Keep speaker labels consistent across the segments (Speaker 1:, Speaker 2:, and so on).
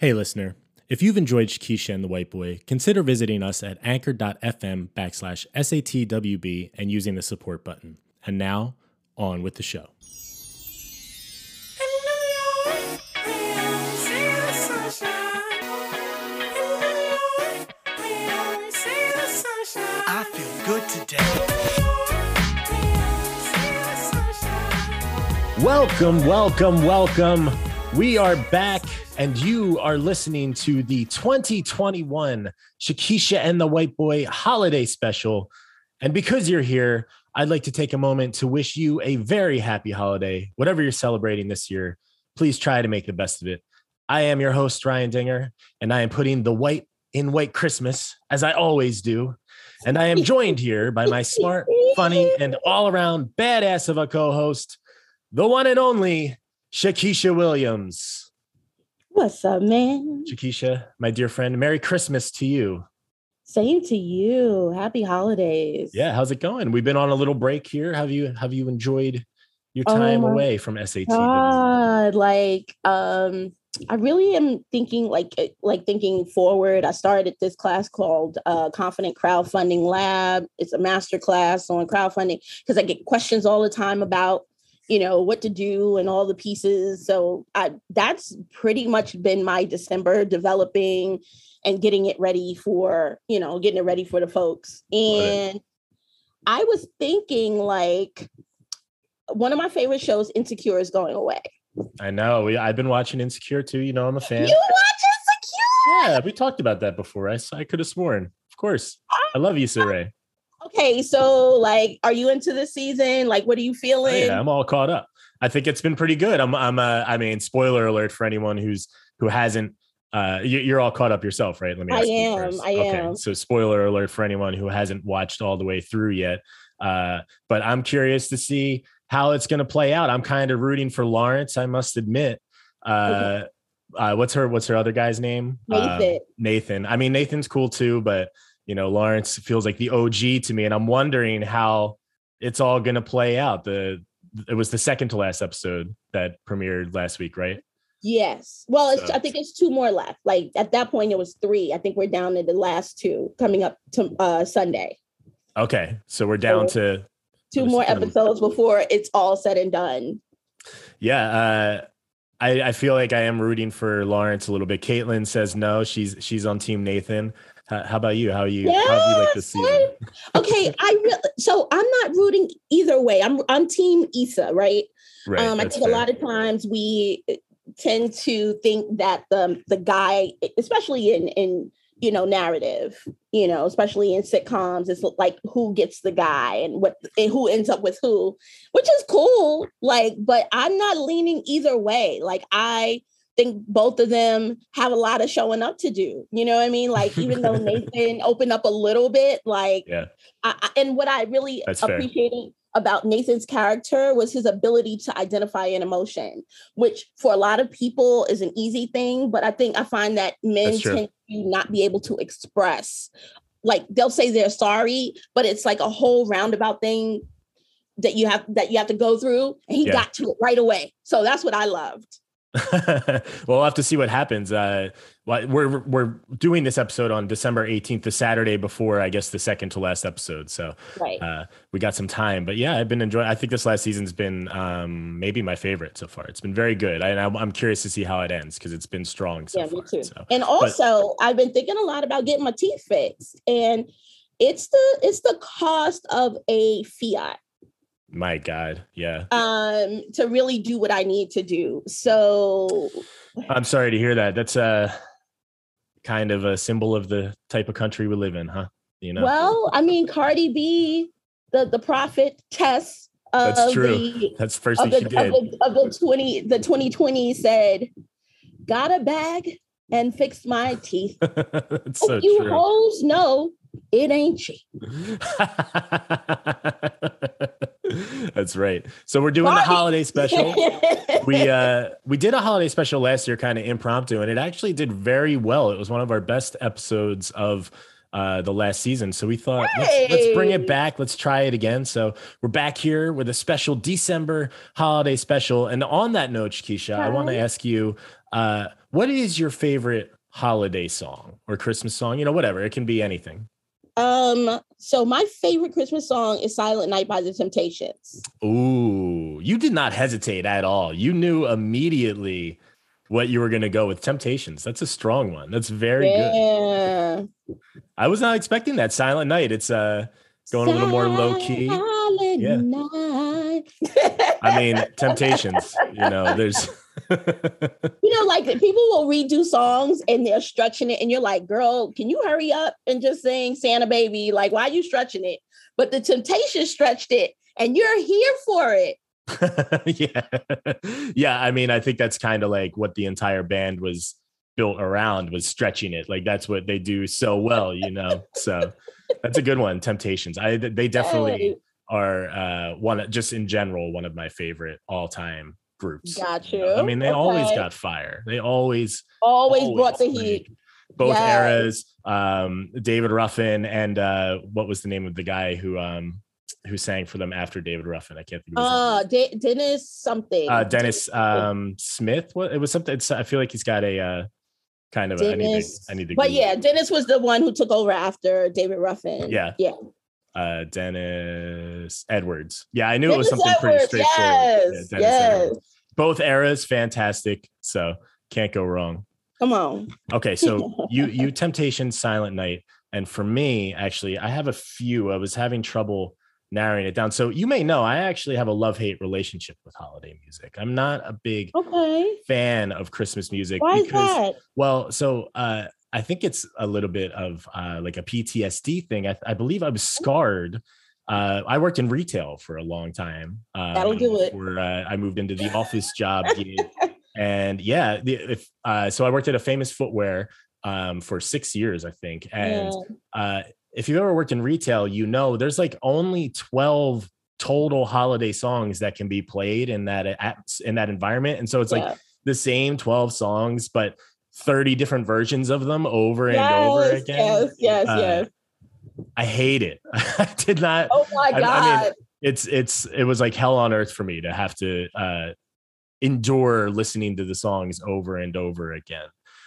Speaker 1: Hey, listener. If you've enjoyed Shakisha and the White Boy, consider visiting us at anchor.fm backslash SATWB and using the support button. And now, on with the show.
Speaker 2: I feel good today.
Speaker 1: Welcome, welcome, welcome. We are back, and you are listening to the 2021 Shakisha and the White Boy holiday special. And because you're here, I'd like to take a moment to wish you a very happy holiday. Whatever you're celebrating this year, please try to make the best of it. I am your host, Ryan Dinger, and I am putting the white in white Christmas, as I always do. And I am joined here by my smart, funny, and all around badass of a co host, the one and only Shakisha Williams.
Speaker 3: What's up, man?
Speaker 1: Shakisha, my dear friend, Merry Christmas to you.
Speaker 3: Same to you. Happy holidays.
Speaker 1: Yeah, how's it going? We've been on a little break here. Have you have you enjoyed your
Speaker 3: Oh
Speaker 1: time
Speaker 3: my
Speaker 1: away from SAT?
Speaker 3: God, like um I really am thinking like uh, like thinking forward. I started this class called uh, Confident Crowdfunding Lab. It's a master class on crowdfunding because I get questions all the time about you know what to do and all the pieces. So I that's pretty much been my December developing and getting it ready for you know getting it ready for the folks. And I was thinking like one of my favorite shows, Insecure, is going away.
Speaker 1: I know. We, I've been watching Insecure too. You know, I'm a fan.
Speaker 3: You watch Insecure?
Speaker 1: Yeah, we talked about that before. i, I could have sworn. Of course. Oh I love you, Saray.
Speaker 3: Okay, so like, are you into this season? Like, what are you
Speaker 1: Oh,
Speaker 3: feeling?
Speaker 1: yeah, I'm all caught up. I think it's been pretty good. I'm, I'm, uh, I mean, spoiler alert for anyone who's who hasn't. Uh, you, you're all caught up yourself, right? Let me.
Speaker 3: I am. I
Speaker 1: okay.
Speaker 3: am.
Speaker 1: So, spoiler alert for anyone who hasn't watched all the way through yet. Uh, but I'm curious to see how it's going to play out. I'm kind of rooting for Lawrence. I must admit. Uh, uh, what's her What's her other guy's name? Uh,
Speaker 3: Nathan.
Speaker 1: Nathan. I mean, Nathan's cool too, but you know, Lawrence feels like the OG to me, and I'm wondering how it's all going to play out. The it was the second to last episode that premiered last week, right?
Speaker 3: Yes. Well, it's,
Speaker 1: So-
Speaker 3: I think it's two more left. Like at that point, it was three. I think we're down to the last two coming up to uh, Sunday.
Speaker 1: Okay, so we're down to
Speaker 3: Two more episodes before it's all said and done.
Speaker 1: yeah. Uh, I I feel like I am rooting for Lawrence a little bit. Caitlin says no. She's she's on Team Nathan. How, how about you? How you how have you like this
Speaker 3: Yes,
Speaker 1: season?
Speaker 3: Okay, I re- so I'm not rooting either way. I'm I'm Team Issa, right?
Speaker 1: Right.
Speaker 3: um, I think a lot of times we uh, tend to think that the the guy, especially in in you know narrative, you know, especially in sitcoms, it's like who gets the guy and what and who ends up with who, which is cool. Like, but I'm not leaning either way. Like, I think both of them have a lot of showing up to do. You know what I mean? Like, even though Nathan opened up a little bit, like,
Speaker 1: Yeah.
Speaker 3: I, I- and what I really
Speaker 1: That's fair.
Speaker 3: appreciated about Nathan's character was his ability to identify an emotion, which for a lot of people is an easy thing. But I think I find that men tend to not be able to express, like they'll say they're sorry, but it's like a whole roundabout thing that you have that you have to go through. And he
Speaker 1: Yeah.
Speaker 3: got to it right away. So that's what I loved.
Speaker 1: Well, we'll have to see what happens. Uh, we're we're doing this episode on December 18th, the Saturday before, I guess, the second to last episode. So
Speaker 3: Right.
Speaker 1: uh, we got some time. But yeah, I've been enjoying. I think this last season's been um, maybe my favorite so far. It's been very good, I, and I'm, I'm curious to see how it ends because it's been strong so
Speaker 3: yeah, me
Speaker 1: far.
Speaker 3: too.
Speaker 1: So
Speaker 3: and also, I've been thinking a lot about getting my teeth fixed, and it's the it's the cost of a fiat
Speaker 1: my God, yeah.
Speaker 3: um to really do what I need to do. So
Speaker 1: I'm sorry to hear that. That's uh, kind of a symbol of the type of country we live in, huh? You know.
Speaker 3: well, I mean Cardi B, the the prophet test of
Speaker 1: That's true.
Speaker 3: the
Speaker 1: That's the first
Speaker 3: of
Speaker 1: thing
Speaker 3: the,
Speaker 1: she
Speaker 3: of
Speaker 1: did.
Speaker 3: the of the 20 the 2020 said, got a bag and fixed my teeth.
Speaker 1: That's
Speaker 3: Oh,
Speaker 1: so
Speaker 3: you
Speaker 1: true.
Speaker 3: hoes know it ain't cheap.
Speaker 1: That's right. So we're doing the holiday special. We uh we did a holiday special last year kind of impromptu and it actually did very well. It was one of our best episodes of uh the last season. So we thought let's, let's bring it back. Let's try it again. So we're back here with a special December holiday special. And on that note, Keisha, I want to ask you uh what is your favorite holiday song or Christmas song? You know, whatever. It can be anything.
Speaker 3: Um, so my favorite Christmas song is Silent Night by the Temptations.
Speaker 1: Ooh, you did not hesitate at all. You knew immediately what you were going to go with Temptations. That's a strong one. That's very yeah. good. I was not expecting that Silent Night. It's uh going Silent a little more low key. Yeah. Night. I mean, Temptations, you know, there's
Speaker 3: you know, like people will redo songs and they're stretching it, and you're like, girl, can you hurry up and just sing Santa Baby? Like, why are you stretching it? But the Temptation stretched it, and you're here for it.
Speaker 1: yeah. Yeah. I mean, I think that's kind of like what the entire band was built around was stretching it. Like that's what they do so well, you know. so that's a good one. Temptations. I they definitely are uh one just in general one of my favorite all-time groups.
Speaker 3: Got you.
Speaker 1: I mean, they okay. always got fire. They always
Speaker 3: always, always brought the heat.
Speaker 1: Both yes. eras. Um, David Ruffin and uh, what was the name of the guy who um who sang for them after David Ruffin? I can't think.
Speaker 3: Of uh, De- Dennis something.
Speaker 1: Uh, Dennis um Smith. What it was something. It's, I feel like he's got a uh, kind of. Dennis, a, I need to. I need to.
Speaker 3: But yeah, Dennis was the one who took over after David Ruffin.
Speaker 1: Yeah.
Speaker 3: Yeah
Speaker 1: uh Dennis Edwards. Yeah, I knew Dennis it was something Edwards, pretty straightforward.
Speaker 3: Yes, yeah, yes.
Speaker 1: Both eras fantastic, so can't go wrong.
Speaker 3: Come on.
Speaker 1: Okay, so you you Temptation Silent Night and for me actually I have a few. I was having trouble narrowing it down. So you may know I actually have a love-hate relationship with holiday music. I'm not a big
Speaker 3: okay.
Speaker 1: fan of Christmas music
Speaker 3: Why because is that?
Speaker 1: well, so uh I think it's a little bit of uh, like a PTSD thing. I, I believe I was scarred. Uh, I worked in retail for a long time.
Speaker 3: Um, That'll do it.
Speaker 1: Where uh, I moved into the office job, and yeah, the, if uh, so, I worked at a famous footwear um, for six years, I think. And yeah. Uh, if you've ever worked in retail, you know there's like only twelve total holiday songs that can be played in that in that environment, and so it's yeah. like the same 12 songs but 30 different versions of them over yes, and over again.
Speaker 3: Yes, yes, uh, yes.
Speaker 1: I hate it. I did not.
Speaker 3: Oh my god! I, I, mean,
Speaker 1: it's it's it was like hell on earth for me to have to uh, endure listening to the songs over and over again.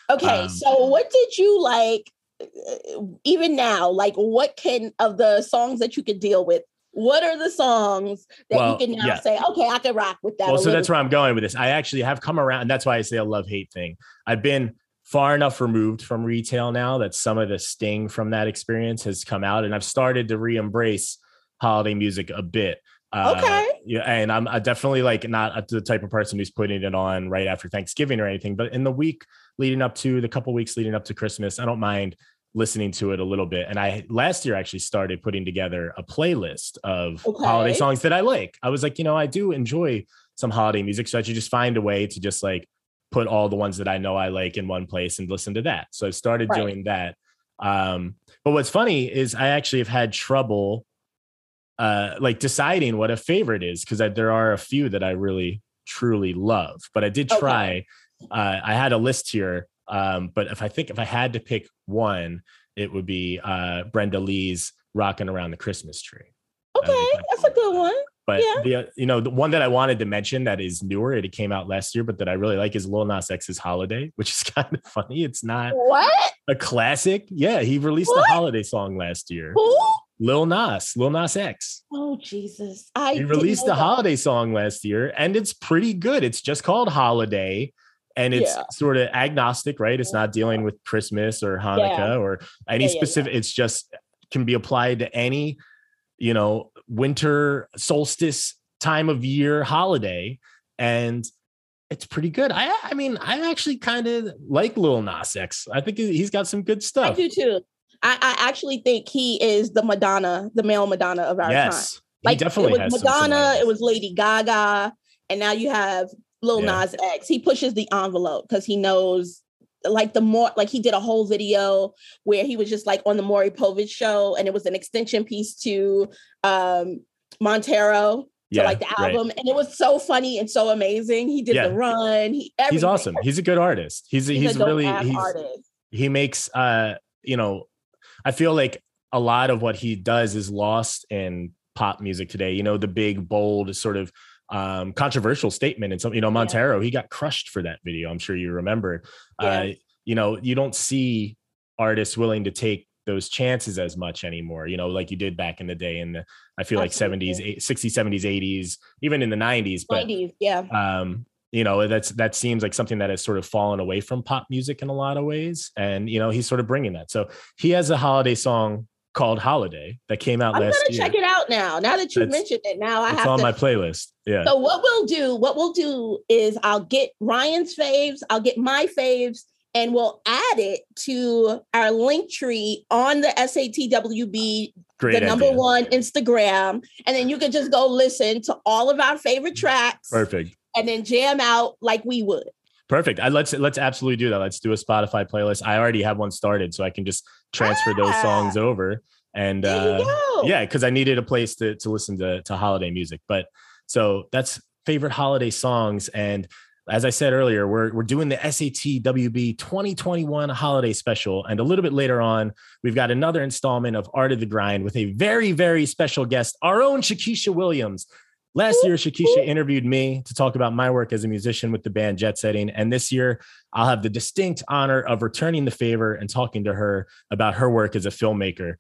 Speaker 3: Okay, um, so what did you like? Uh, even now, like what can of the songs that you could deal with? What are the songs that well, you can now yeah. say, okay, I can rock with that?
Speaker 1: Well, so that's where I'm going with this. I actually have come around, and that's why I say a love hate thing. I've been far enough removed from retail now that some of the sting from that experience has come out and I've started to re-embrace holiday music a bit.
Speaker 3: Uh, okay.
Speaker 1: Yeah, and I'm definitely like not the type of person who's putting it on right after Thanksgiving or anything, but in the week leading up to the couple weeks leading up to Christmas, I don't mind listening to it a little bit. And I last year actually started putting together a playlist of okay. holiday songs that I like. I was like, you know, I do enjoy some holiday music, so I should just find a way to just like put all the ones that I know I like in one place and listen to that. So I started right. doing that. Um, but what's funny is I actually have had trouble uh, like deciding what a favorite is because there are a few that I really truly love. But I did try. Okay. Uh, I had a list here, um, but if I think if I had to pick one, it would be uh, Brenda Lee's "Rocking Around the Christmas Tree."
Speaker 3: Okay, that's a good one.
Speaker 1: But yeah. the uh, you know the one that I wanted to mention that is newer, it came out last year, but that I really like is Lil Nas X's "Holiday," which is kind of funny. It's not
Speaker 3: what
Speaker 1: a classic. Yeah, he released what? a holiday song last year.
Speaker 3: Who?
Speaker 1: Lil Nas, Lil Nas
Speaker 3: X. Oh Jesus! I
Speaker 1: he released a holiday song last year, and it's pretty good. It's just called Holiday, and it's yeah. sort of agnostic, right? It's not dealing with Christmas or Hanukkah yeah. or any yeah, specific. It's just can be applied to any you know, winter solstice time of year holiday. And it's pretty good. I I mean, I actually kind of like Lil Nas X. I think he's got some good stuff.
Speaker 3: I do too. I, I actually think he is the Madonna, the male Madonna of our yes, time.
Speaker 1: Like definitely
Speaker 3: it was Madonna, it was Lady Gaga, and now you have Lil yeah. Nas X. He pushes the envelope because he knows like the more like he did a whole video where he was just like on the Maury Povich show and it was an extension piece to um Montero yeah, to like the album right. and it was so funny and so amazing. He did yeah. the run. He.
Speaker 1: He's awesome. He's a good artist. He's he's, he's really he's, artist. he makes uh you know I feel like a lot of what he does is lost in pop music today. You know the big bold sort of um, controversial statement. And some, you know, Montero, yeah. he got crushed for that video. I'm sure you remember. Yeah. Uh, you know, you don't see artists willing to take those chances as much anymore, you know, like you did back in the day in the, I feel Absolutely. like 70s, 60s, 70s, 80s, even in the 90s. But, 90s,
Speaker 3: yeah.
Speaker 1: Um, you know, that's, that seems like something that has sort of fallen away from pop music in a lot of ways. And, you know, he's sort of bringing that. So he has a holiday song called Holiday that came out
Speaker 3: I'm
Speaker 1: last
Speaker 3: year. I'm gonna check it out now. Now that you mentioned it, now I
Speaker 1: it's
Speaker 3: have
Speaker 1: on
Speaker 3: to,
Speaker 1: my playlist. Yeah.
Speaker 3: So what we'll do, what we'll do is I'll get Ryan's faves, I'll get my faves, and we'll add it to our Linktree on the SATWB, Great the idea. number one Instagram, and then you can just go listen to all of our favorite tracks.
Speaker 1: Perfect.
Speaker 3: And then jam out like we would.
Speaker 1: Perfect. I, let's let's absolutely do that. Let's do a Spotify playlist. I already have one started, so I can just transfer those songs over. And uh, yeah, because I needed a place to to listen to to holiday music. But so that's favorite holiday songs. And as I said earlier, we're we're doing the SAT WB 2021 holiday special. And a little bit later on, we've got another installment of Art of the Grind with a very, very special guest, our own Shakisha Williams. Last year, Shakisha interviewed me to talk about my work as a musician with the band Jet Setting. And this year, I'll have the distinct honor of returning the favor and talking to her about her work as a filmmaker.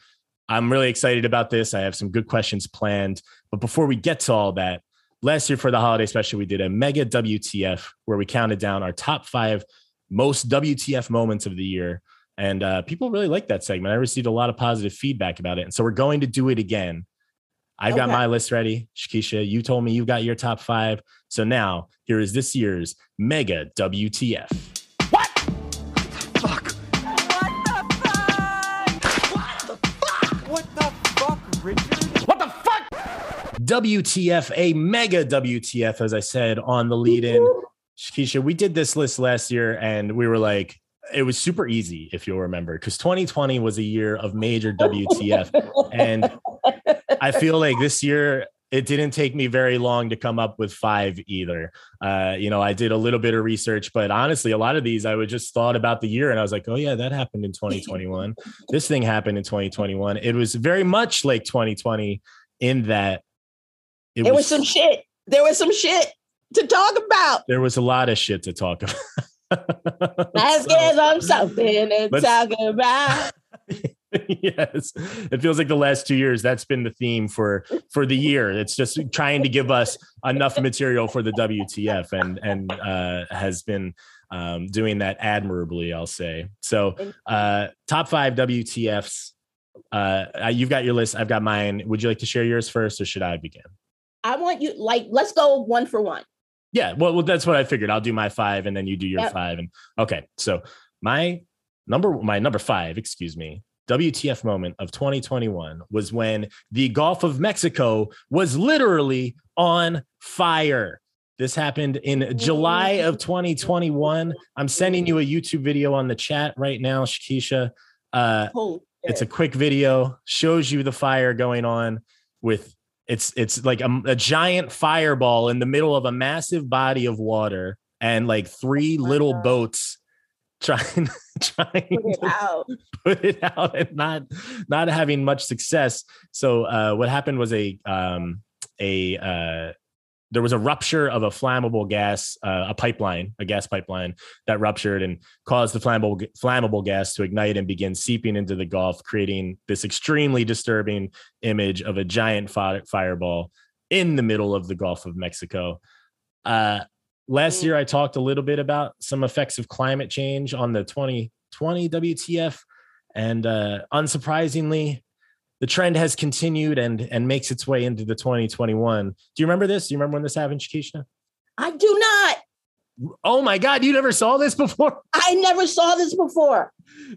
Speaker 1: I'm really excited about this. I have some good questions planned. But before we get to all that, last year for the holiday special, we did a mega WTF where we counted down our top five most WTF moments of the year. And uh, people really liked that segment. I received a lot of positive feedback about it. And so we're going to do it again I've okay. got my list ready. Shakisha, you told me you've got your top five. So now here is this year's mega WTF.
Speaker 2: What? Fuck. What the fuck? What the fuck? What the fuck, Richard? What the fuck?
Speaker 1: WTF, a mega WTF, as I said on the lead in. Shakisha, we did this list last year and we were like, it was super easy if you'll remember because 2020 was a year of major WTF and I feel like this year it didn't take me very long to come up with five either. Uh, you know, I did a little bit of research, but honestly, a lot of these I would just thought about the year and I was like, oh yeah, that happened in 2021. this thing happened in 2021. It was very much like 2020 in that
Speaker 3: it there was, was some shit. There was some shit to talk about.
Speaker 1: There was a lot of shit to talk about.
Speaker 3: Let's so, get on something to talk about.
Speaker 1: yes. It feels like the last two years that's been the theme for for the year. It's just trying to give us enough material for the wtf and and uh has been um doing that admirably i'll say. So uh top five wtfs uh you've got your list i've got mine. Would you like to share yours first or should i begin?
Speaker 3: I want you like let's go one for one.
Speaker 1: Yeah well, well that's what i figured. I'll do my five and then you do your yep. five and okay. So my number my number five excuse me WTF moment of 2021 was when the Gulf of Mexico was literally on fire. This happened in July of 2021. I'm sending you a YouTube video on the chat right now, Shakisha. Uh, it's a quick video, shows you the fire going on with it's it's like a, a giant fireball in the middle of a massive body of water and like three little boats trying trying put it out. put it out and not not having much success. So uh, what happened was a um a uh there was a rupture of a flammable gas uh, a pipeline a gas pipeline that ruptured and caused the flammable flammable gas to ignite and begin seeping into the gulf creating this extremely disturbing image of a giant fireball in the middle of the gulf of mexico. Uh, Last mm. year, I talked a little bit about some effects of climate change on the 2020 WTF. And uh, unsurprisingly, the trend has continued and, and makes its way into the 2021. Do you remember this? Do you remember when this happened, Shakisha?
Speaker 3: I do not.
Speaker 1: Oh my God, you never saw this before?
Speaker 3: I never saw this before.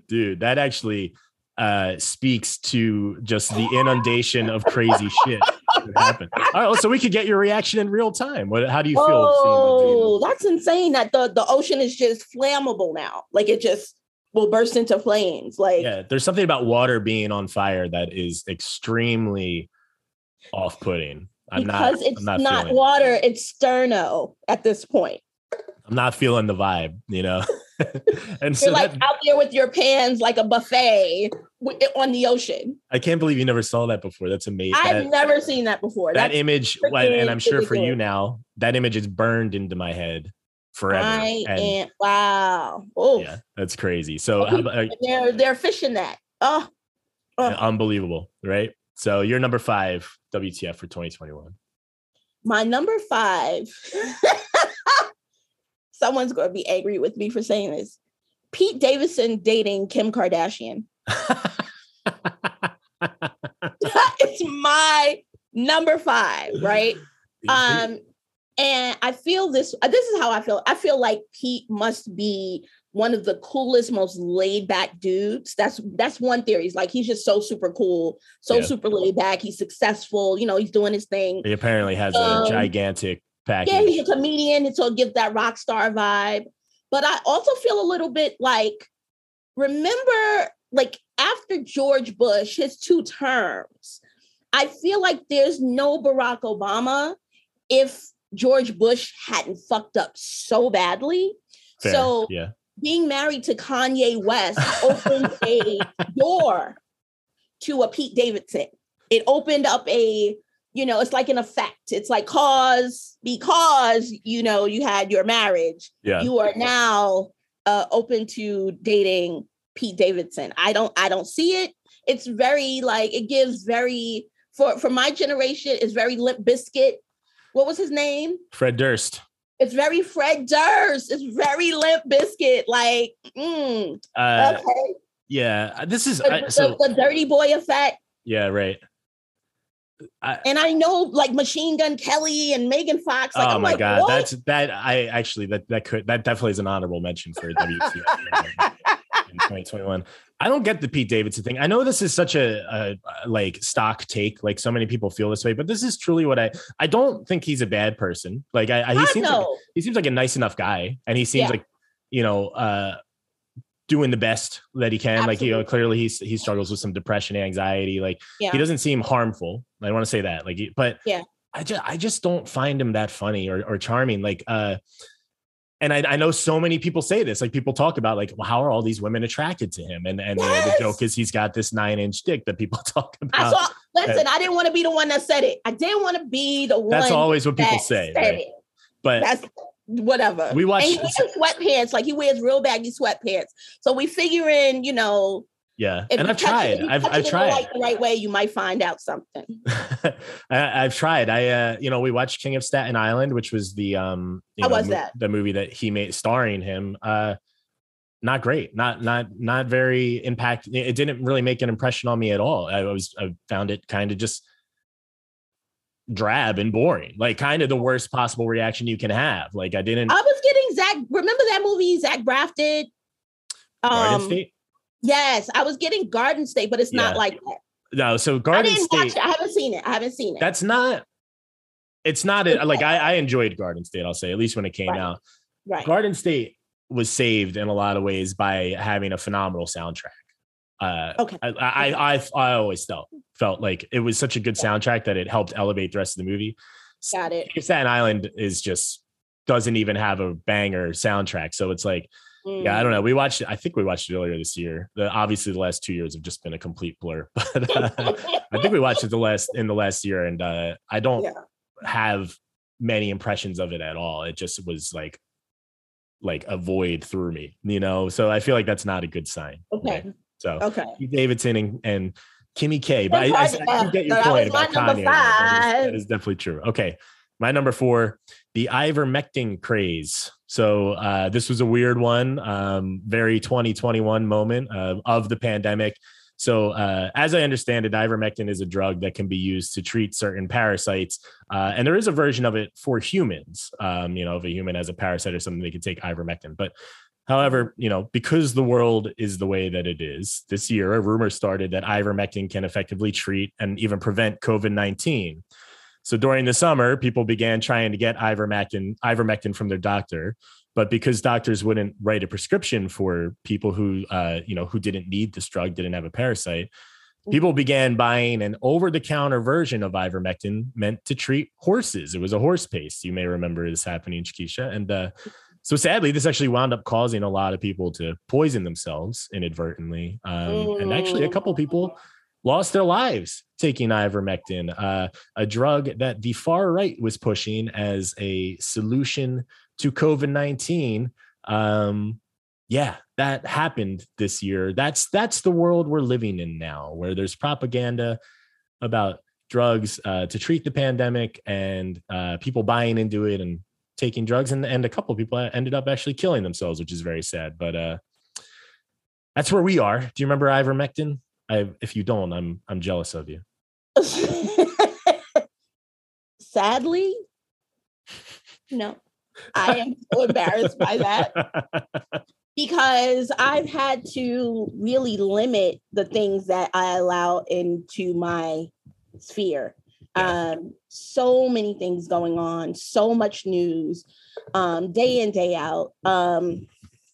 Speaker 1: Dude, that actually uh, speaks to just the inundation of crazy shit that happened. All right, so we could get your reaction in real time. What? How do you feel?
Speaker 3: Oh, that's insane! That the the ocean is just flammable now. Like it just will burst into flames. Like
Speaker 1: yeah, there's something about water being on fire that is extremely off-putting.
Speaker 3: I'm because not, it's not, not water; it's sterno at this point.
Speaker 1: I'm not feeling the vibe, you know.
Speaker 3: and so You're like that, out there with your pans like a buffet, on the ocean.
Speaker 1: I can't believe you never saw that before. That's amazing.
Speaker 3: I've
Speaker 1: That,
Speaker 3: never seen that before.
Speaker 1: that
Speaker 3: That's
Speaker 1: image, and I'm sure for you now, that image is burned into my head forever.
Speaker 3: I
Speaker 1: and
Speaker 3: am wow. Oh,
Speaker 1: yeah, that's crazy. So how about, uh,
Speaker 3: they're they're fishing that. Oh, oh.
Speaker 1: unbelievable, right? So you're number five WTF for 2021.
Speaker 3: my number five. Someone's going to be angry with me for saying this. Pete Davidson dating Kim Kardashian. it's my number five, right? Um, and I feel this. uh, This is how I feel. I feel like Pete must be one of the coolest, most laid back dudes. That's that's one theory. He's like he's just so super cool, so
Speaker 1: Yeah.
Speaker 3: super laid back. He's successful. You know, he's doing his thing.
Speaker 1: he apparently has a
Speaker 3: Um,
Speaker 1: gigantic package.
Speaker 3: Yeah, he's a comedian, and so it gives that rock star vibe. But I also feel a little bit like, remember, like after George Bush, his two terms, I feel like there's no Barack Obama if George Bush hadn't fucked up so badly.
Speaker 1: Fair,
Speaker 3: So
Speaker 1: yeah,
Speaker 3: being married to Kanye West opened a door to a Pete Davidson. It opened up a, you know, it's like an effect. It's like cause because you know you had your marriage,
Speaker 1: yeah.
Speaker 3: you are now uh, open to dating Pete Davidson. I don't, I don't see it. It's very like it gives very for for my generation. It's very Limp Bizkit. What was his name?
Speaker 1: Fred Durst.
Speaker 3: It's very Fred Durst. It's very Limp Bizkit. Like, mm,
Speaker 1: Uh,
Speaker 3: okay.
Speaker 1: yeah, this is
Speaker 3: The,
Speaker 1: I,
Speaker 3: the- the dirty boy effect.
Speaker 1: Yeah, right. I,
Speaker 3: And I know like Machine Gun Kelly and Megan Fox. Like,
Speaker 1: oh
Speaker 3: I'm
Speaker 1: my
Speaker 3: like,
Speaker 1: god,
Speaker 3: what?
Speaker 1: that's that. I actually that that could that definitely is an honorable mention for WTF in 2021. I don't get the Pete Davidson thing. I know this is such a, a, like stock take, like so many people feel this way, but this is truly what I. I don't think he's a bad person. Like I, I he
Speaker 3: I
Speaker 1: seems like, he seems like a nice enough guy, and he seems
Speaker 3: Yeah.
Speaker 1: like you know uh doing the best that he can. Like you know, clearly he's he struggles with some depression, anxiety. Like
Speaker 3: Yeah.
Speaker 1: he doesn't seem harmful. I want to say that. Like, but
Speaker 3: Yeah.
Speaker 1: I just I just don't find him that funny or or charming. Like, uh, and I, I know so many people say this. Like, people talk about like, well, how are all these women attracted to him? And and know, the joke is he's got this nine inch dick that people talk
Speaker 3: I
Speaker 1: about.
Speaker 3: saw. Listen, I didn't want to be the one that said it. I didn't want to be the one.
Speaker 1: That's always what people say. right? But
Speaker 3: That's whatever.
Speaker 1: We watched-
Speaker 3: And he wears sweatpants. Like he wears real baggy sweatpants. So we figure in, you know,
Speaker 1: yeah, and I've
Speaker 3: touch it-
Speaker 1: tried. I've I've tried.
Speaker 3: right- the right way, you might find out something.
Speaker 1: I, I've tried. I, uh, you know, we watched King of Staten Island, which was the, um, you
Speaker 3: How
Speaker 1: know,
Speaker 3: was
Speaker 1: mo-
Speaker 3: that?
Speaker 1: the movie that he made starring him. Uh, not great. Not, not, not very impact. It it didn't really make an impression on me at all. I was, I found it kind of just drab and boring. Like kind of the worst possible reaction you can have. Like I didn't.
Speaker 3: I was getting Zach. Remember that movie Zach Braff did?
Speaker 1: Garden
Speaker 3: Um,
Speaker 1: State.
Speaker 3: Yes, I was getting Garden State, but it's not like that.
Speaker 1: No, so
Speaker 3: I
Speaker 1: Garden
Speaker 3: didn't
Speaker 1: State.
Speaker 3: it. I haven't seen it. I haven't seen it.
Speaker 1: That's not. It's not a, like I, I enjoyed Garden State. I'll say at least when it came
Speaker 3: Right.
Speaker 1: out.
Speaker 3: right.
Speaker 1: Garden State was saved in a lot of ways by having a phenomenal soundtrack. Uh,
Speaker 3: Okay.
Speaker 1: I, I, I, I always felt felt like it was such a good soundtrack that it helped elevate the rest of the movie.
Speaker 3: Got it.
Speaker 1: Staten Island is just doesn't even have a banger soundtrack, so it's like, yeah, I
Speaker 3: Mm.
Speaker 1: don't know. We watched, it, I think we watched it earlier this year. The, obviously, the last two years have just been a complete blur, but uh, I think we watched it the last in the last year, and uh, I don't
Speaker 3: Yeah.
Speaker 1: have many impressions of it at all. It just was like like a void through me, you know. So I feel like that's not a good sign.
Speaker 3: Okay.
Speaker 1: right? So
Speaker 3: Okay.
Speaker 1: Pete Davidson and, and Kimmy K. But I, I, I get your point about Kanye. That is, that is definitely true. Okay. My number four, the ivermectin craze. So uh, this was a weird one, um, very 2021 moment uh, of the pandemic. So, uh, as I understand it, ivermectin is a drug that can be used to treat certain parasites, uh, and there is a version of it for humans. Um, you know, if a human has a parasite or something, they can take ivermectin. But, however, you know, because the world is the way that it is, this year a rumor started that ivermectin can effectively treat and even prevent COVID nineteen. So during the summer, people began trying to get ivermectin, ivermectin from their doctor, but because doctors wouldn't write a prescription for people who, uh, you know, who didn't need this drug, didn't have a parasite, people began buying an over-the-counter version of ivermectin meant to treat horses. It was a horse paste. You may remember this happening, Shakisha, and uh, so sadly, this actually wound up causing a lot of people to poison themselves inadvertently, um, and actually a couple people lost their lives taking ivermectin, uh, a drug that the far right was pushing as a solution to COVID nineteen. Um, yeah, that happened this year. That's that's the world we're living in now, where there's propaganda about drugs uh, to treat the pandemic and uh, people buying into it and taking drugs, and and a couple people ended up actually killing themselves, which is very sad. But uh, that's where we are. Do you remember ivermectin? I, if you don't, I'm I'm jealous of you.
Speaker 3: Sadly, no. I am so embarrassed by that because I've had to really limit the things that I allow into my sphere. Um, so many things going on, so much news, um, day in, day out. Um,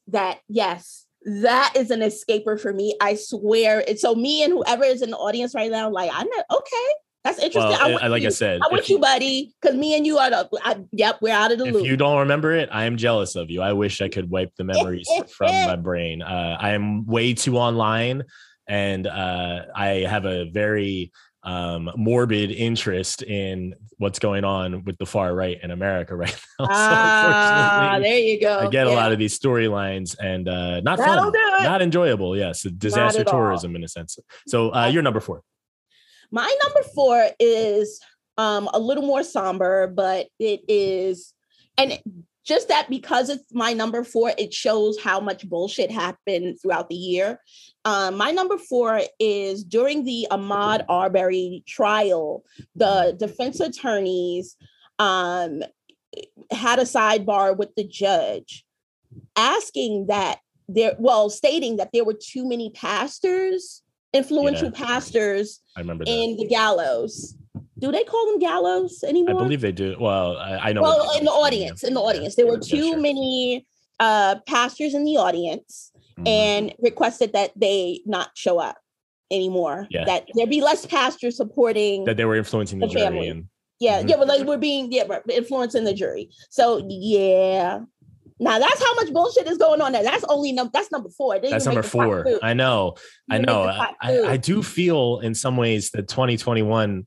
Speaker 3: that yes, that is an escaper for me. I swear. It's so me and whoever is in the audience right now, like, I'm not okay. That's interesting.
Speaker 1: Well,
Speaker 3: I
Speaker 1: I, like
Speaker 3: you.
Speaker 1: I said,
Speaker 3: I with you, buddy, because me and you are the. I, yep, we're out of the
Speaker 1: if
Speaker 3: loop.
Speaker 1: you don't remember it, I am jealous of you. I wish I could wipe the memories from my brain. Uh, I am way too online, and uh, I have a very um, morbid interest in what's going on with the far right in America right now. so
Speaker 3: ah, there you go.
Speaker 1: I get a lot of these storylines and uh, not
Speaker 3: That'll
Speaker 1: fun, not enjoyable. Yes, disaster
Speaker 3: at all.
Speaker 1: tourism in a sense. So uh, you're number four.
Speaker 3: My number four is um, a little more somber, but it is, and just that because it's my number four, it shows how much bullshit happened throughout the year. Um, my number four is during the Ahmaud Arbery trial, the defense attorneys um, had a sidebar with the judge asking that there, well, stating that there were too many pastors, influential
Speaker 1: Yeah.
Speaker 3: pastors
Speaker 1: I remember that.
Speaker 3: in the gallows. Do they call them gallows anymore?
Speaker 1: I believe they do. Well, I, I know.
Speaker 3: well, in the audience, in the audience, there were too many uh, pastors in the audience
Speaker 1: Mhm.
Speaker 3: and requested that they not show up anymore.
Speaker 1: Yeah.
Speaker 3: That there be less pastors supporting.
Speaker 1: that they were influencing the,
Speaker 3: the family.
Speaker 1: and
Speaker 3: yeah,
Speaker 1: Mhm.
Speaker 3: yeah, but like we're being yeah, but influencing the jury. So yeah. Now that's how much bullshit is going on there. That's only number. That's number four.
Speaker 1: That's number
Speaker 3: make the top
Speaker 1: four. I know. I know. I, I. I do feel in some ways that 2021.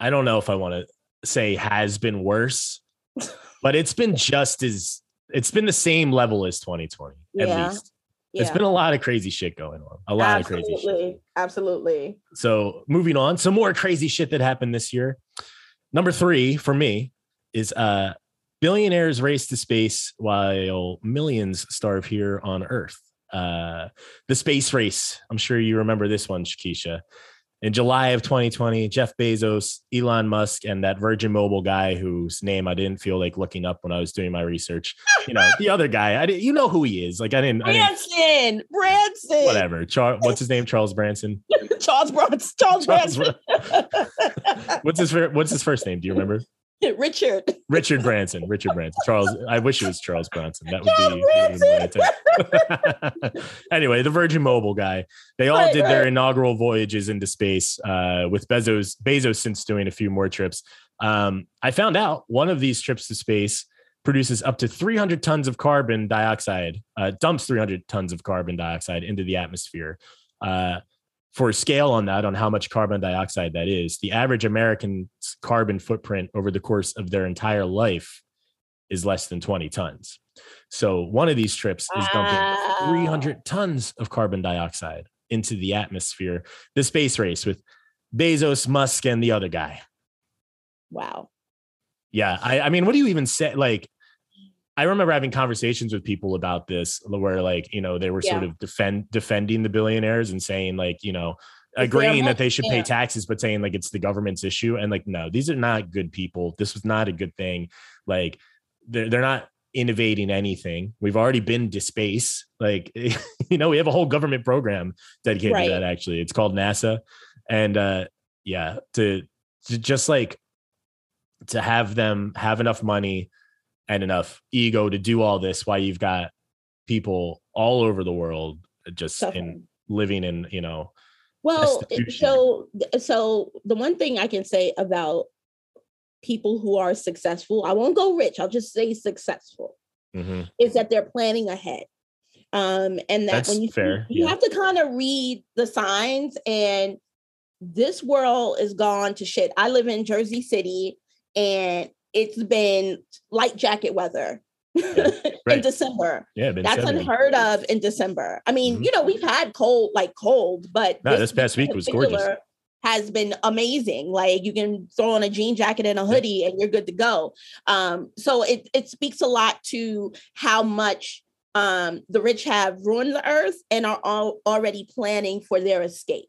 Speaker 1: I don't know if I want to say has been worse, but it's been just as it's been the same level as 2020 at
Speaker 3: Yeah.
Speaker 1: least. There's
Speaker 3: Yeah.
Speaker 1: been a lot of crazy shit going on. A lot of crazy shit.
Speaker 3: absolutely, absolutely.
Speaker 1: So moving on, some more crazy shit that happened this year. Number three for me is uh billionaires race to space while millions starve here on Earth. Uh the space race. I'm sure you remember this one, Shakisha. In July of 2020, Jeff Bezos, Elon Musk, and that Virgin Mobile guy whose name I didn't feel like looking up when I was doing my research. You know, the other guy. I didn't, you know who he is. Like I didn't, I didn't
Speaker 3: Branson, Branson,
Speaker 1: whatever. Char- what's his name? Charles Branson.
Speaker 3: Charles Bronson, Charles
Speaker 1: Charles
Speaker 3: Branson,
Speaker 1: What's his What's his first name? Do you remember?
Speaker 3: Richard.
Speaker 1: Richard Branson. Richard Branson. Charles. I wish it was Charles Bronson. That would
Speaker 3: Charles
Speaker 1: be. that would've been my attempt. anyway, the Virgin Mobile guy. They all
Speaker 3: Right,
Speaker 1: did their inaugural voyages into space. Uh, with Bezos. Bezos since doing a few more trips. Um, I found out one of these trips to space produces up to 300 tons of carbon dioxide. Uh, dumps 300 tons of carbon dioxide into the atmosphere. Uh, for scale on that, on how much carbon dioxide that is, the average American's carbon footprint over the course of their entire life is less than 20 tons. So one of these trips is dumping
Speaker 3: Wow.
Speaker 1: 300 tons of carbon dioxide into the atmosphere. The space race with Bezos, Musk, and the other guy.
Speaker 3: Wow.
Speaker 1: Yeah. I, I mean, what do you even say? Like, I remember having conversations with people about this where like, you know, they were sort of defend defending the billionaires and saying like, you know, agreeing that they should pay taxes, but saying like it's the government's issue. And like, no, these are not good people. This was not a good thing. Like they're they're not innovating anything. We've already been to space. Like, you know, we have a whole government program dedicated
Speaker 3: Right.
Speaker 1: to that actually. It's called NASA. And uh yeah, to, to just like to have them have enough money and enough ego to do all this while you've got people all over the world just in living in you know
Speaker 3: Well, so so the one thing I can say about people who are successful, I won't go rich, I'll just say successful,
Speaker 1: Mhm.
Speaker 3: is that they're planning ahead. Um, and that
Speaker 1: That's
Speaker 3: when you
Speaker 1: fair,
Speaker 3: you
Speaker 1: yeah.
Speaker 3: have to kind of read the signs and this world is gone to shit. I live in Jersey City and it's been light jacket weather in
Speaker 1: right.
Speaker 3: December.
Speaker 1: Yeah,
Speaker 3: That's
Speaker 1: 70.
Speaker 3: unheard of in December. I mean,
Speaker 1: Mhm.
Speaker 3: you know, we've had cold, like cold, but
Speaker 1: No, this past week was gorgeous.
Speaker 3: Has been amazing. Like you can throw on a jean jacket and a hoodie and you're good to go. Um, so it it speaks a lot to how much um, the rich have ruined the earth and are all already planning for their escape.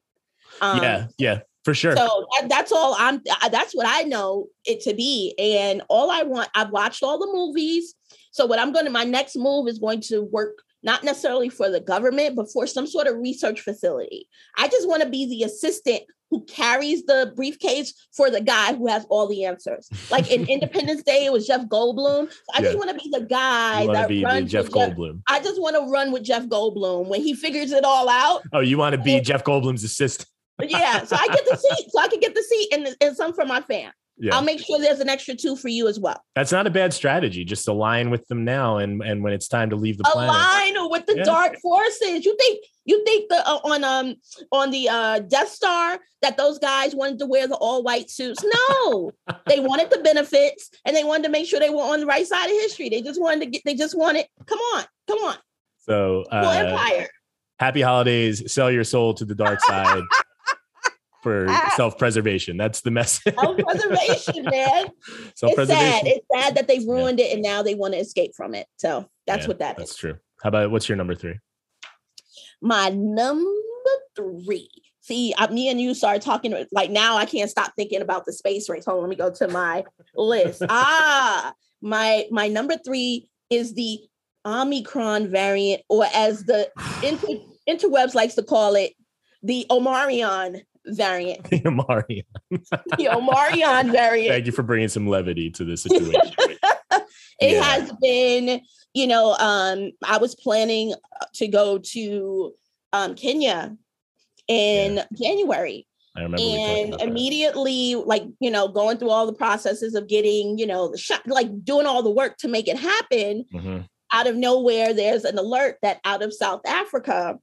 Speaker 3: Um,
Speaker 1: yeah, yeah, for sure.
Speaker 3: so that, that's all I'm. That's what I know it to be, and all I want. I've watched all the movies. So what I'm going to my next move is going to work not necessarily for the government, but for some sort of research facility. I just want to be the assistant who carries the briefcase for the guy who has all the answers. Like in Independence Day, it was Jeff Goldblum. So I just want to be the guy
Speaker 1: you want to
Speaker 3: that
Speaker 1: be
Speaker 3: runs
Speaker 1: Jeff
Speaker 3: with Jeff.
Speaker 1: Goldblum.
Speaker 3: I just want to run with Jeff Goldblum when he figures it all out.
Speaker 1: Oh, you want to be Jeff Goldblum's assistant?
Speaker 3: Yeah, so I get the seat, so I can get the seat and, and some for my fam.
Speaker 1: Yeah,
Speaker 3: I'll make sure there's an extra two for you as well.
Speaker 1: that's not a bad strategy. Just align with them now, and and when it's time to leave the planet,
Speaker 3: Align with the
Speaker 1: Yeah.
Speaker 3: dark forces. You think you think the uh, on um on the uh Death Star that those guys wanted to wear the all white suits? No, they wanted the benefits and they wanted to make sure they were on the right side of history. They just wanted to get. They just wanted. Come on, come on,
Speaker 1: so uh,
Speaker 3: empire.
Speaker 1: happy holidays. Sell your soul to the dark side for self-preservation. That's the message.
Speaker 3: Self-preservation, man. It's sad.
Speaker 1: self-preservation.
Speaker 3: It's sad that they've ruined it and now they want to escape from it. So that's
Speaker 1: Yeah,
Speaker 3: what that is.
Speaker 1: That's true. How about what's your number three?
Speaker 3: my number three. See, I, me and you started talking like now. I can't stop thinking about the space race. Hold on, let me go to my list. Ah, my my number three is the Omicron variant, or as the inter, interwebs likes to call it, the Omarion variant.
Speaker 1: The Mario.
Speaker 3: The Omarion variant.
Speaker 1: Thank you for bringing some levity to this situation.
Speaker 3: it
Speaker 1: Yeah.
Speaker 3: has been you know um i was planning to go to um kenya in january
Speaker 1: I remember.
Speaker 3: and
Speaker 1: about that.
Speaker 3: immediately like you know going through all the processes of getting you know the shot like doing all the work to make it happen
Speaker 1: Mhm.
Speaker 3: out of nowhere there's an alert that out of south africa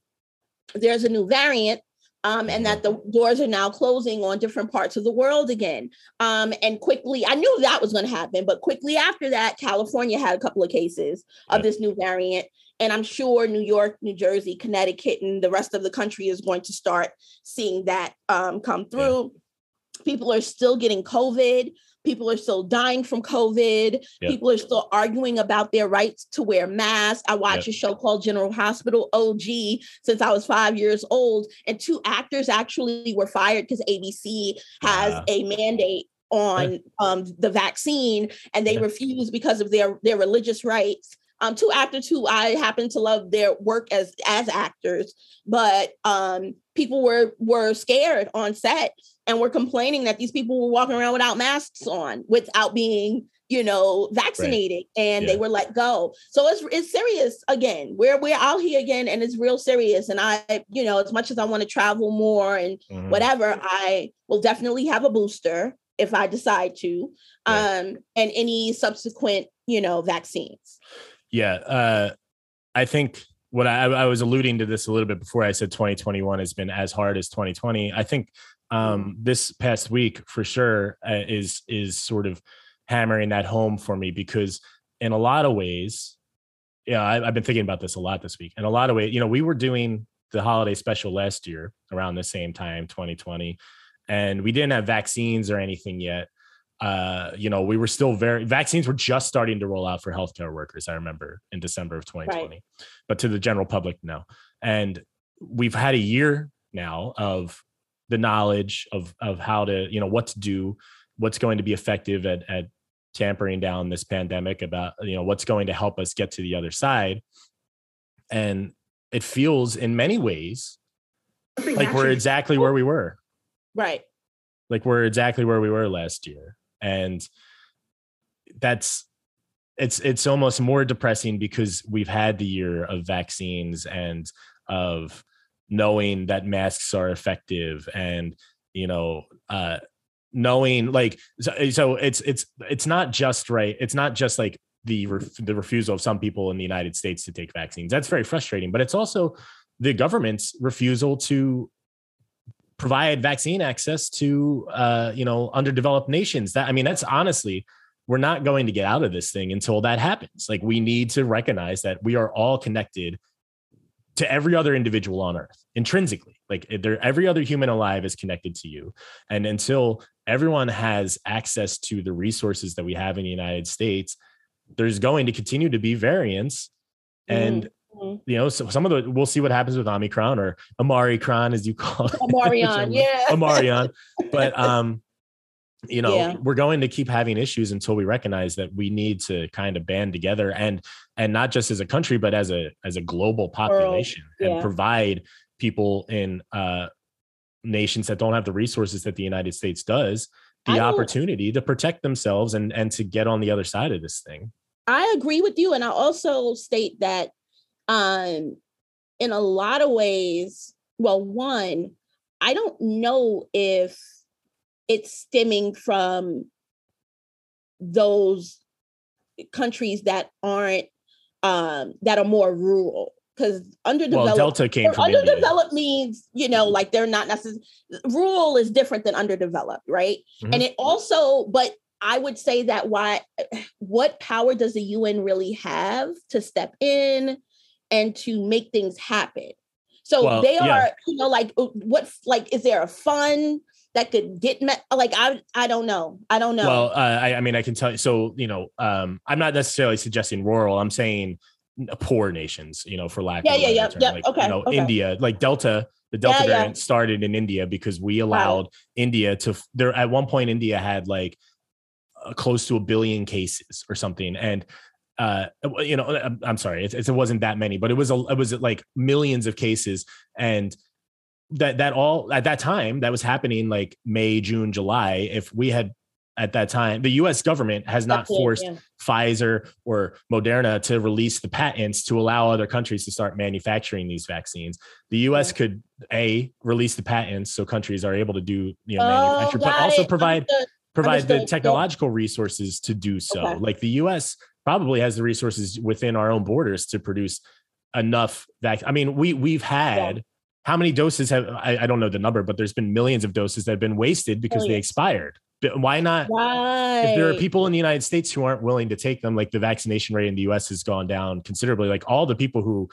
Speaker 3: there's a new variant um, and that the doors are now closing on different parts of the world again. Um, and quickly, I knew that was going to happen, but quickly after that, California had a couple of cases of this new variant. And I'm sure New York, New Jersey, Connecticut, and the rest of the country is going to start seeing that um, come through. People are still getting COVID. People are still dying from COVID.
Speaker 1: Yeah.
Speaker 3: People are still arguing about their rights to wear masks. I watch
Speaker 1: Yeah.
Speaker 3: a show called General Hospital OG since I was five years old, and two actors actually were fired because ABC has
Speaker 1: Wow.
Speaker 3: a mandate on um, the vaccine, and they refused because of their their religious rights. Um, two actors who I happen to love their work as as actors, but um, people were were scared on set and we're complaining that these people were walking around without masks on, without being you know vaccinated, and
Speaker 1: Yeah.
Speaker 3: they were let go. So it's it's serious again. We're we're out here again, and it's real serious. And I, you know, as much as I want to travel more and
Speaker 1: Mhm.
Speaker 3: whatever, I will definitely have a booster if I decide to,
Speaker 1: Yeah.
Speaker 3: um, and any subsequent, you know, vaccines.
Speaker 1: Yeah, uh, I think what I, I was alluding to this a little bit before. I said 2021 has been as hard as 2020. I think um, this past week for sure uh, is is sort of hammering that home for me because in a lot of ways, yeah, I, I've been thinking about this a lot this week. In a lot of ways, you know, we were doing the holiday special last year around the same time, 2020, and we didn't have vaccines or anything yet uh, you know, we were still very vaccines were just starting to roll out for healthcare workers. I remember in December of 2020, but to the general public, no. And we've had a year now of the knowledge of of how to, you know, what to do, what's going to be effective at at tampering down this pandemic, about you know what's going to help us get to the other side. And it feels in many ways like we're exactly where we were
Speaker 3: Right.
Speaker 1: like we're exactly where we were last year and that's it's it's almost more depressing because we've had the year of vaccines and of knowing that masks are effective and you know uh knowing like so, so it's it's it's not just right it's not just like the ref, the refusal of some people in the United States to take vaccines. That's very frustrating but it's also the government's refusal to provide vaccine access to uh you know underdeveloped nations. That i mean that's honestly we're not going to get out of this thing until that happens. Like we need to recognize that we are all connected to every other individual on earth intrinsically. Like there every other human alive is connected to you. And until everyone has access to the resources that we have in the united states there's going to continue to be variance and
Speaker 3: Mm-hmm.
Speaker 1: you know so some of the we'll see what happens with omicron or amari amaricron as you call it.
Speaker 3: Omarion, yeah.
Speaker 1: amarion but um you know
Speaker 3: Yeah.
Speaker 1: we're going to keep having issues until we recognize that we need to kind of band together and and not just as a country but as a as a global population
Speaker 3: yeah.
Speaker 1: and provide people in uh nations that don't have the resources that the united states does the opportunity to protect themselves and and to get on the other side of this thing
Speaker 3: I agree with you. And I also state that um in a lot of ways, well, one, I don't know if it's stemming from those countries that aren't um that are more rural because underdeveloped
Speaker 1: well delta came from India.
Speaker 3: underdeveloped means you know like they're not necessarily rural is different than underdeveloped right
Speaker 1: Mhm.
Speaker 3: and it also but i would say that why what power does the un really have to step in and to make things happen so
Speaker 1: Well,
Speaker 3: they are
Speaker 1: yeah.
Speaker 3: you know like uh, what like is there a fund that could get met like i i don't know i don't know
Speaker 1: Well, uh, I, I mean, I can tell you. So, you know, um, I'm not necessarily suggesting rural. I'm saying poor nations. You know, for lack
Speaker 3: Yeah,
Speaker 1: of
Speaker 3: yeah, yeah,
Speaker 1: term.
Speaker 3: yeah,
Speaker 1: Like,
Speaker 3: okay,
Speaker 1: You know,
Speaker 3: okay.
Speaker 1: India, like Delta. The Delta
Speaker 3: Yeah, yeah.
Speaker 1: variant started in India because we allowed India to. There at one point, India had like uh, close to a billion cases or something, and uh, you know, I'm, I'm sorry, it, it wasn't that many, but it was a, it was like millions of cases, and that that all at that time that was happening like May, June, July. If we had at that time, the U.S. government has not
Speaker 3: That's it,
Speaker 1: forced
Speaker 3: yeah.
Speaker 1: Pfizer or Moderna to release the patents to allow other countries to start manufacturing these vaccines. The U.S. could a release the patents so countries are able to do you know
Speaker 3: Oh,
Speaker 1: manufacture, but also
Speaker 3: it.
Speaker 1: provide
Speaker 3: Understood.
Speaker 1: provide the
Speaker 3: Understood.
Speaker 1: Technological resources to do so.
Speaker 3: Okay.
Speaker 1: Like the US probably has the resources within our own borders to produce enough vac. I mean, we we've had how many doses have I, I don't know the number, but there's been millions of doses that have been wasted because they expired. But why not?
Speaker 3: right
Speaker 1: If there are people in the United States who aren't willing to take them, like the vaccination rate in the US has gone down considerably. Like all the people who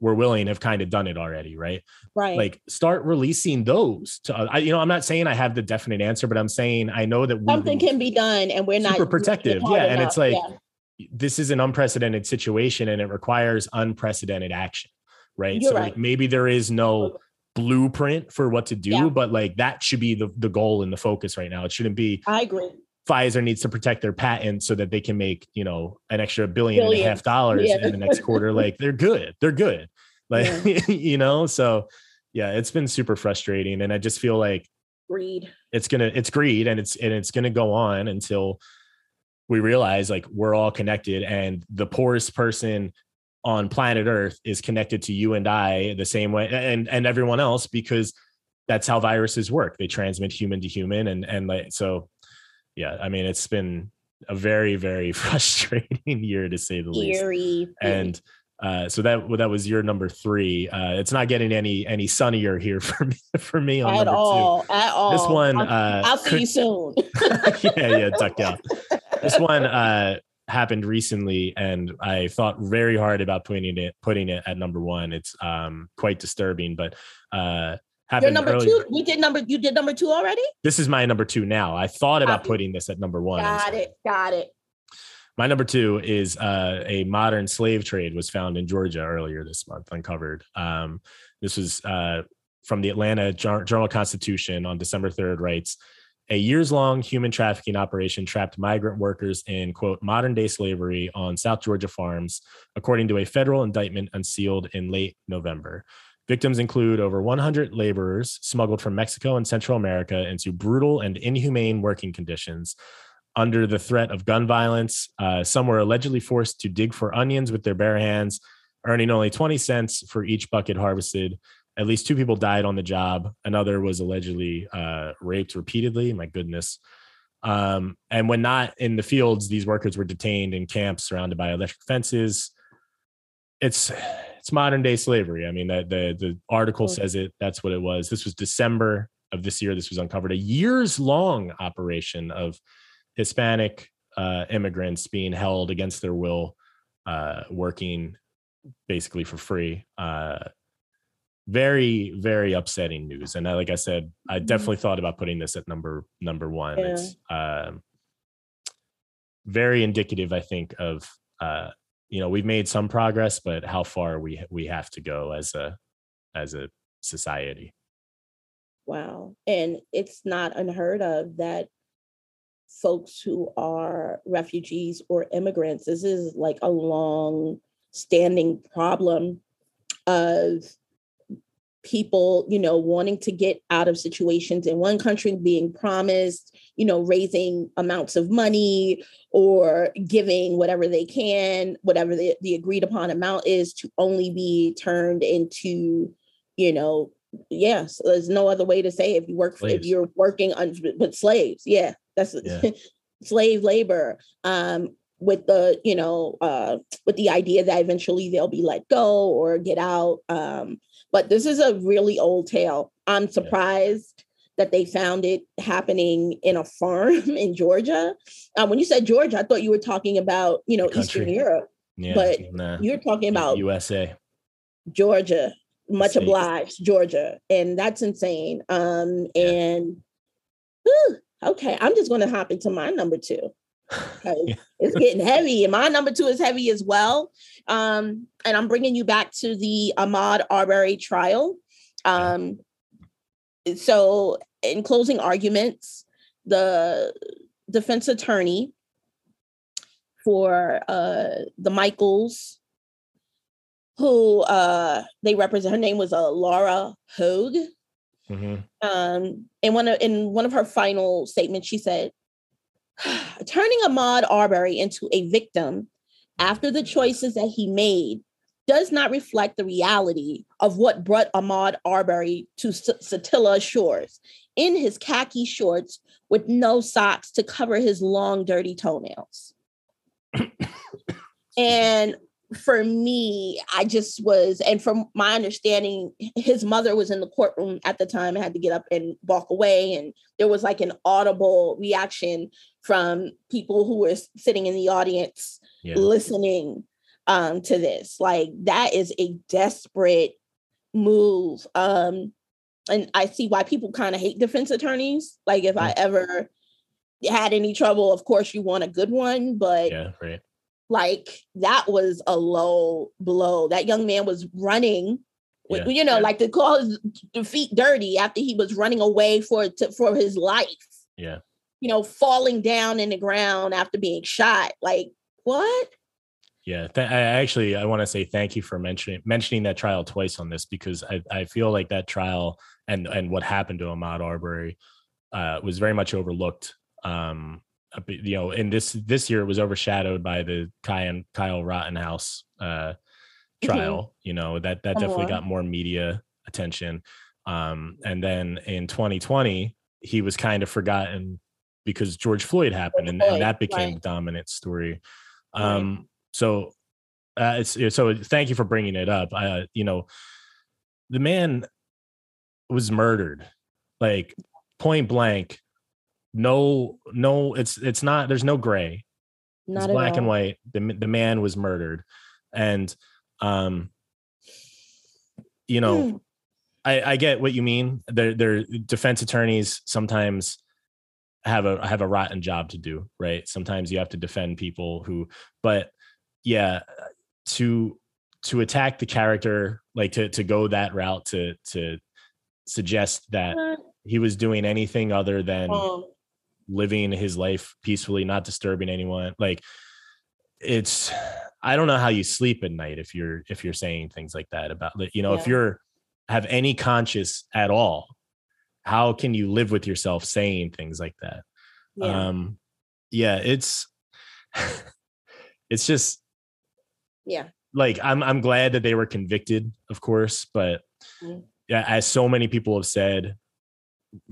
Speaker 1: were willing have kind of done it already, right?
Speaker 3: right
Speaker 1: Like start releasing those to, uh, I, you know, I'm not saying I have the definite answer, but I'm saying I know that
Speaker 3: something can be done and we're not
Speaker 1: super protective. Yeah, and it's like
Speaker 3: Yeah.
Speaker 1: this is an unprecedented situation and it requires unprecedented action, right?
Speaker 3: You're
Speaker 1: so
Speaker 3: right.
Speaker 1: like maybe there is no blueprint for what to do,
Speaker 3: Yeah.
Speaker 1: but like that should be the the goal and the focus right now. It shouldn't be
Speaker 3: I agree.
Speaker 1: Pfizer needs to protect their patent so that they can make, you know, an extra billion and a half dollars
Speaker 3: Yeah.
Speaker 1: in the next quarter. Like they're good. They're good. Like, you know, so yeah, it's been super frustrating. And I just feel like
Speaker 3: Greed.
Speaker 1: it's gonna it's greed and it's and it's gonna go on until we realize like we're all connected and the poorest person on planet earth is connected to you and i the same way and and everyone else because that's how viruses work they transmit human to human and and like so yeah i mean it's been a very very frustrating year to say the least and uh, so that that was your number three. Uh, it's not getting any any sunnier here for me for me on
Speaker 3: at
Speaker 1: number
Speaker 3: all. At all.
Speaker 1: This one,
Speaker 3: I'll,
Speaker 1: uh,
Speaker 3: I'll see you soon.
Speaker 1: yeah, yeah, duck out. This one uh, happened recently, and I thought very hard about putting it putting it at number one. It's um, quite disturbing, but uh, happened
Speaker 3: number
Speaker 1: early.
Speaker 3: two. You did number. You did number two already.
Speaker 1: This is my number two now. I thought about putting this at number one.
Speaker 3: Got it. Got it.
Speaker 1: My number two is uh, a modern slave trade was found in Georgia earlier this month, uncovered. Um, this was uh, from the Atlanta Journal Constitution on December 3rd, writes a years long human trafficking operation trapped migrant workers in, quote, modern day slavery on South Georgia farms, according to a federal indictment unsealed in late November. Victims include over 100 laborers smuggled from Mexico and Central America into brutal and inhumane working conditions under the threat of gun violence. Uh, some were allegedly forced to dig for onions with their bare hands, earning only 20 cents for each bucket harvested. At least two people died on the job. Another was allegedly uh, raped repeatedly. My goodness. Um, and when not in the fields, these workers were detained in camps surrounded by electric fences. It's it's modern day slavery. I mean, the the, the article says it. That's what it was. This was December of this year. This was uncovered. A years long operation of Hispanic uh, immigrants being held against their will, uh, working basically for free. Uh, very very upsetting news and uh, like i said i
Speaker 3: Mhm.
Speaker 1: definitely thought about putting this at number number one
Speaker 3: Yeah.
Speaker 1: it's um very indicative i think of uh you know we've made some progress but how far we we have to go as a as a society
Speaker 3: Wow. And it's not unheard of that folks who are refugees or immigrants, this is like a long standing problem of people, you know, wanting to get out of situations in one country, being promised, you know, raising amounts of money or giving whatever they can, whatever the, the agreed upon amount is to only be turned into, you know, yes, there's no other way to say it. if you work for if you're working on with slaves. Yeah, that's
Speaker 1: Yeah.
Speaker 3: slave labor. Um, with the you know uh, with the idea that eventually they'll be let go or get out. Um, but this is a really old tale. I'm surprised that they found it happening in a farm in Georgia. Uh, when you said Georgia, I thought you were talking about you know Eastern Europe.
Speaker 1: yeah
Speaker 3: But You're talking about
Speaker 1: usa
Speaker 3: Georgia, much
Speaker 1: States.
Speaker 3: obliged, Georgia, and that's insane. Um,
Speaker 1: Yeah.
Speaker 3: and whew, okay, I'm just going to hop into my number two. It's getting heavy, and my number two is heavy as well. Um, and I'm bringing you back to the Ahmaud Arbery trial. Um, so, in closing arguments, the defense attorney for uh, the McMichaels who uh they represent her name was uh, Laura Hogue.
Speaker 1: Mhm.
Speaker 3: Um in one of in one of her final statements, she said, turning Ahmaud Arbery into a victim after the choices that he made does not reflect the reality of what brought Ahmaud Arbery to Satilla Shores in his khaki shorts with no socks to cover his long, dirty toenails. and for me, I just was, and from my understanding, his mother was in the courtroom at the time and had to get up and walk away. And there was like an audible reaction from people who were sitting in the audience
Speaker 1: yeah
Speaker 3: listening um, to this. Like that is a desperate move. Um, and I see why people kind of hate defense attorneys. Like if I ever had any trouble, of course you want a good one, but
Speaker 1: yeah right
Speaker 3: like that was a low blow. That young man was running,
Speaker 1: Yeah.
Speaker 3: you know,
Speaker 1: Yeah.
Speaker 3: like to call his feet dirty after he was running away for to, for his life.
Speaker 1: yeah
Speaker 3: You know, falling down in the ground after being shot. Like what?
Speaker 1: Yeah, th- I actually I want to say thank you for mentioning mentioning that trial twice on this because I, I feel like that trial and and what happened to Ahmaud Arbery uh, was very much overlooked. Um, you know, in this this year it was overshadowed by the Kyle Kyle Rottenhouse uh,
Speaker 3: Mhm.
Speaker 1: trial. You know that that definitely
Speaker 3: on.
Speaker 1: got more media attention. Um, and then in 2020 he was kind of forgotten because George Floyd happened, and, and that became
Speaker 3: right.
Speaker 1: the dominant story.
Speaker 3: Right.
Speaker 1: Um, so uh, it's- so thank you for bringing it up. Uh, you know, the man was murdered, like point blank. No, no, it's it's not. There's no gray.
Speaker 3: Not
Speaker 1: it's black and white. The the man was murdered, and um, you know,
Speaker 3: Hmm.
Speaker 1: I, I get what you mean. Their their defense attorneys sometimes have a have a rotten job to do, right? Sometimes you have to defend people who, but yeah, to to attack the character, like to to go that route to to suggest that he was doing anything other than
Speaker 3: um,
Speaker 1: living his life peacefully, not disturbing anyone. Like it's I don't know how you sleep at night if you're if you're saying things like that about you know, if you're have any conscience at all, how can you live with yourself saying things like that?
Speaker 3: yeah.
Speaker 1: Um yeah, it's it's just
Speaker 3: yeah.
Speaker 1: like I'm I'm glad that they were convicted, of course, but
Speaker 3: Mm.
Speaker 1: yeah, as so many people have said,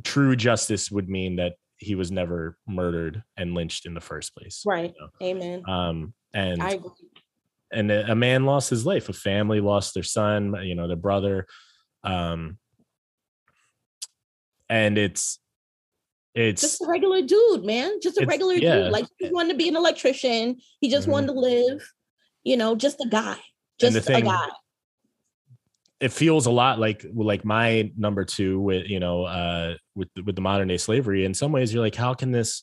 Speaker 1: true justice would mean that he was never murdered and lynched in the first place.
Speaker 3: Right.
Speaker 1: know?
Speaker 3: Amen.
Speaker 1: Um, and
Speaker 3: I agree.
Speaker 1: and a man lost his life. A family lost their son. You know, their brother. Um, and it's it's
Speaker 3: just a regular dude, man. Just a regular
Speaker 1: yeah.
Speaker 3: dude. Like he wanted to be an electrician. He just
Speaker 1: Mhm.
Speaker 3: wanted to live. You know, just a guy. Just a guy.
Speaker 1: It feels a lot like like my number two with you know uh with with the modern day slavery. In some ways you're like how can this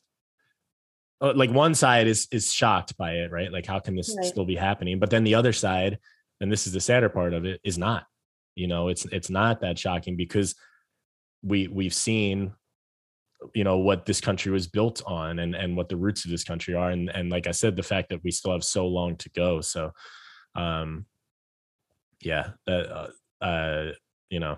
Speaker 1: uh, like one side is is shocked by it right? Like how can this
Speaker 3: Right.
Speaker 1: still be happening? But then the other side and this is the sadder part of it is not. You know it's it's not that shocking because we we've seen you know what this country was built on and and what the roots of this country are. And and like i said the fact that we still have so long to go. So um yeah that uh, uh you know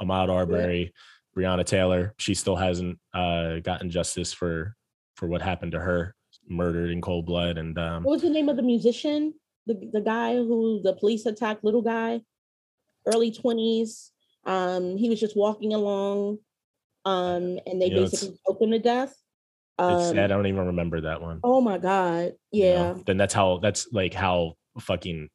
Speaker 1: ahmaud arbery breonna taylor she still hasn't uh gotten justice for for what happened to her murdered in cold blood and um
Speaker 3: What was the name of the musician? The the guy who the police attacked, little guy, early twenties. Um, he was just walking along, um, and they
Speaker 1: You know,
Speaker 3: basically choked him to death.
Speaker 1: it's
Speaker 3: Um,
Speaker 1: sad i don't even remember that one
Speaker 3: oh my god,
Speaker 1: you
Speaker 3: yeah.
Speaker 1: know? then that's how that's like how fucking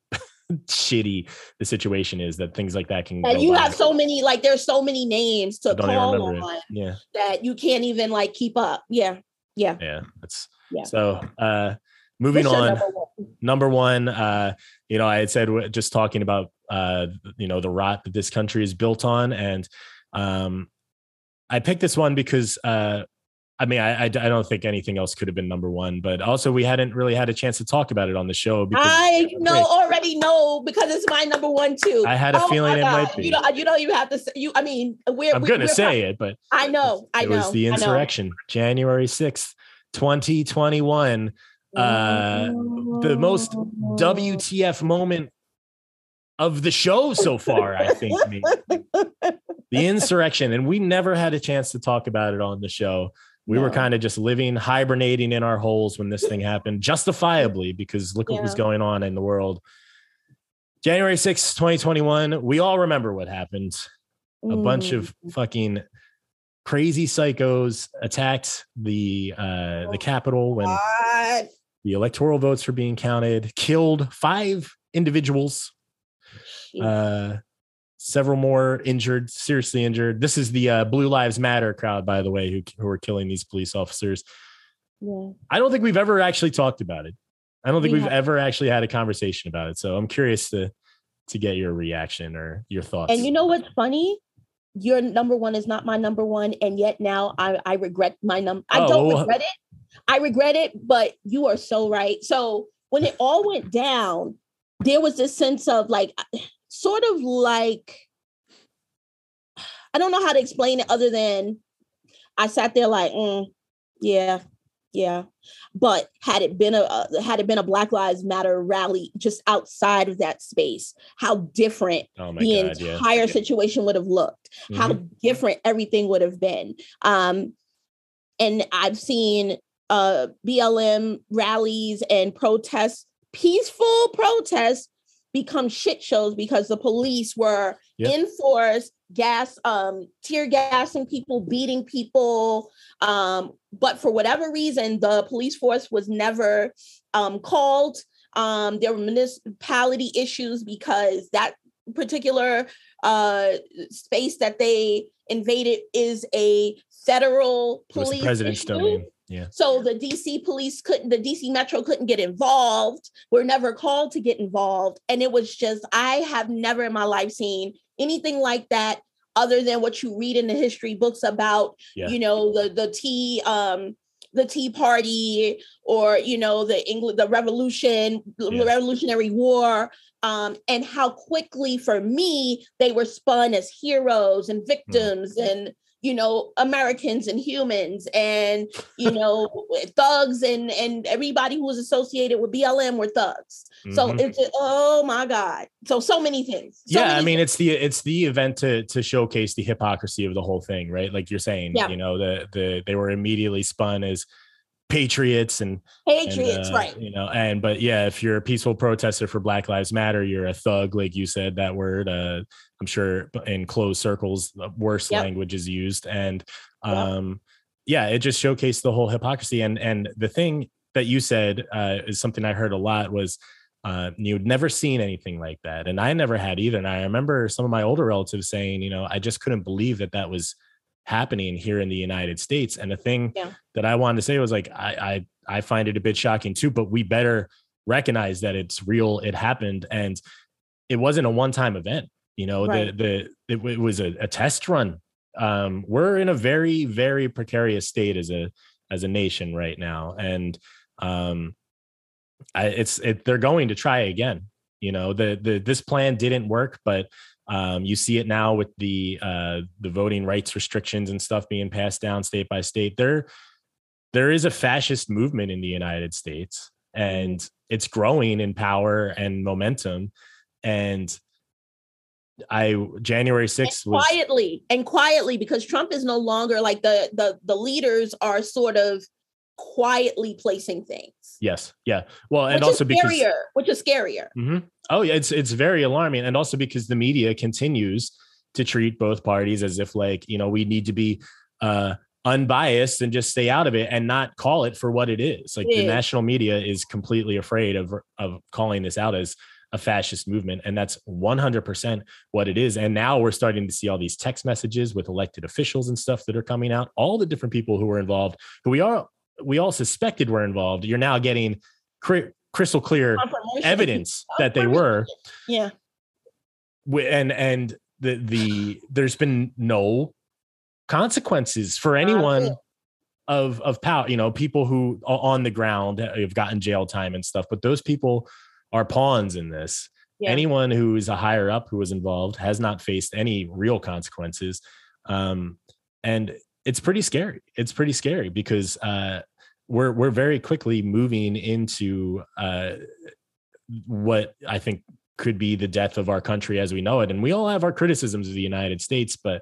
Speaker 1: shitty the situation is that things like that can
Speaker 3: And you
Speaker 1: by.
Speaker 3: have so many, like there's so many names to call on
Speaker 1: it yeah
Speaker 3: that you can't even like keep up. Yeah, yeah.
Speaker 1: yeah that's
Speaker 3: Yeah.
Speaker 1: so uh moving
Speaker 3: What's
Speaker 1: on
Speaker 3: number one?
Speaker 1: number one uh you know i had said just talking about uh you know the rot that this country is built on and um i picked this one because uh i mean I, I i don't think anything else could have been number one but also we hadn't really had a chance to talk about it on the show because
Speaker 3: I know already know because it's my number one too.
Speaker 1: I had a
Speaker 3: Oh
Speaker 1: feeling it might be.
Speaker 3: You know, you know, you have to say you. I mean, we're.
Speaker 1: i'm
Speaker 3: we're-
Speaker 1: gonna
Speaker 3: we're
Speaker 1: say it but
Speaker 3: I know. I
Speaker 1: it
Speaker 3: know.
Speaker 1: was the insurrection january 6th 2021 uh, the most wtf moment of the show so far i think the insurrection and we never had a chance to talk about it on the show we were kind of just living hibernating in our holes when this thing happened justifiably because look what was going on in the world. January 6th 2021 we all remember what happened. A bunch of
Speaker 3: Mm.
Speaker 1: fucking crazy psychos attacked the uh the capitol when
Speaker 3: God.
Speaker 1: the electoral votes were being counted killed five individuals. Uh several more injured seriously injured this is the uh, blue lives matter crowd by the way who, who are killing these police officers
Speaker 3: Yeah.
Speaker 1: i don't think we've ever actually talked about it i don't think
Speaker 3: We
Speaker 1: have ever actually had a conversation about it so i'm curious to to get your reaction or your thoughts
Speaker 3: And you know what's funny? Your number one is not my number one, and yet now I I regret my number. I
Speaker 1: Oh,
Speaker 3: don't
Speaker 1: well-
Speaker 3: regret it. I regret it, but you are so right. So when it all went down, there was this sense of like, sort of like, I don't know how to explain it other than I sat there like, mm, yeah, yeah. But had it been a uh, had it been a Black Lives Matter rally just outside of that space, how different
Speaker 1: oh
Speaker 3: the
Speaker 1: god yeah
Speaker 3: entire situation would have looked, how
Speaker 1: Mhm.
Speaker 3: different everything would have been. Um, and I've seen uh, BLM rallies and protests, peaceful protests, become shit shows because the police were
Speaker 1: Yep.
Speaker 3: in force, gas, um, tear gassing people, beating people. Um, but for whatever reason, the police force was never um, called. Um, there were municipality issues because that particular uh, space that they invaded is a federal police
Speaker 1: the president's
Speaker 3: issue.
Speaker 1: Yeah
Speaker 3: So the DC police couldn't, the DC Metro couldn't get involved. We're never called to get involved. And it was just, I have never in my life seen anything like that other than what you read in the history books about,
Speaker 1: Yeah.
Speaker 3: you know, the the tea um the Tea Party or you know the England the Revolution, the
Speaker 1: Yeah.
Speaker 3: Revolutionary War, um, and how quickly for me they were spun as heroes and victims and you know Americans and humans and you know thugs and and everybody who was associated with BLM were thugs. So
Speaker 1: Mhm.
Speaker 3: it's just, oh my god, so so many things. So
Speaker 1: yeah i mean
Speaker 3: things.
Speaker 1: it's the it's the event to to showcase the hypocrisy of the whole thing right like you're saying
Speaker 3: Yeah.
Speaker 1: you know the the they were immediately spun as patriots and
Speaker 3: Patriots,
Speaker 1: and, uh,
Speaker 3: right?
Speaker 1: You know, and but yeah, if you're a peaceful protester for Black Lives Matter, you're a thug, like you said that word. Uh, I'm sure in closed circles, the worst
Speaker 3: Yep.
Speaker 1: language is used, and um, yeah, it just showcased the whole hypocrisy. And and the thing that you said uh, is something I heard a lot was uh, you'd never seen anything like that, and I never had either. And I remember some of my older relatives saying, you know, I just couldn't believe that that was happening here in the United States. And the thing
Speaker 3: Yeah.
Speaker 1: that I wanted to say was like, I, I I find it a bit shocking too, but we better recognize that it's real. It happened, and it wasn't a one time event. You know,
Speaker 3: Right.
Speaker 1: the the it, it was a, a test run. Um, we're in a very very precarious state as a as a nation right now, and um, I, it's it, they're going to try again. You know, the the this plan didn't work, but um, you see it now with the uh, the voting rights restrictions and stuff being passed down state by state. There, there is a fascist movement in the United States, and it's growing in power and momentum. And I January
Speaker 3: And
Speaker 1: sixth was
Speaker 3: quietly and quietly because Trump is no longer like the the the leaders are sort of quietly placing things.
Speaker 1: yes, yeah. Well, and
Speaker 3: which
Speaker 1: also
Speaker 3: is
Speaker 1: because
Speaker 3: scarier, which is scarier.
Speaker 1: Mhm. Oh yeah, it's it's very alarming, and also because the media continues to treat both parties as if like you know we need to be uh, unbiased and just stay out of it and not call it for what it is. Like the national media is completely afraid of of calling this out as a fascist movement, and that's one hundred percent what it is. And now we're starting to see all these text messages with elected officials and stuff that are coming out. All the different people who were involved, who we are, we all suspected were involved. You're now getting cri- crystal clear evidence that they were.
Speaker 3: Yeah.
Speaker 1: and and the the there's been no consequences for anyone of of power you know people who are on the ground have gotten jail time and stuff but those people are pawns in this.
Speaker 3: Yeah.
Speaker 1: anyone who is a higher up who was involved has not faced any real consequences um and it's pretty scary. It's pretty scary because uh we're we're very quickly moving into uh what i think could be the death of our country as we know it and we all have our criticisms of the united states but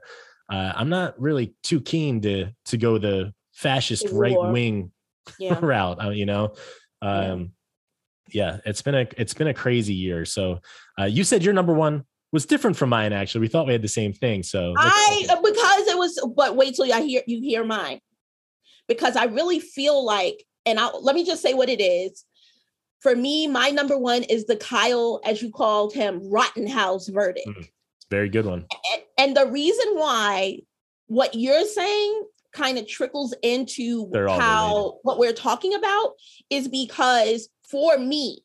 Speaker 1: uh, i'm not really too keen to to go the fascist right wing
Speaker 3: Yeah.
Speaker 1: route uh, you know
Speaker 3: Yeah.
Speaker 1: um yeah it's been a it's been a crazy year so uh you said your number one was different from mine actually we thought we had the same thing so
Speaker 3: I because it was but wait till I hear you hear mine. Because I really feel like, and I let me just say what it is. For me, my number one is the Kyle, as you called him, Rottenhouse verdict.
Speaker 1: Mm. very good one
Speaker 3: and, and the reason why what you're saying kind of trickles into how
Speaker 1: related.
Speaker 3: what we're talking about is because for me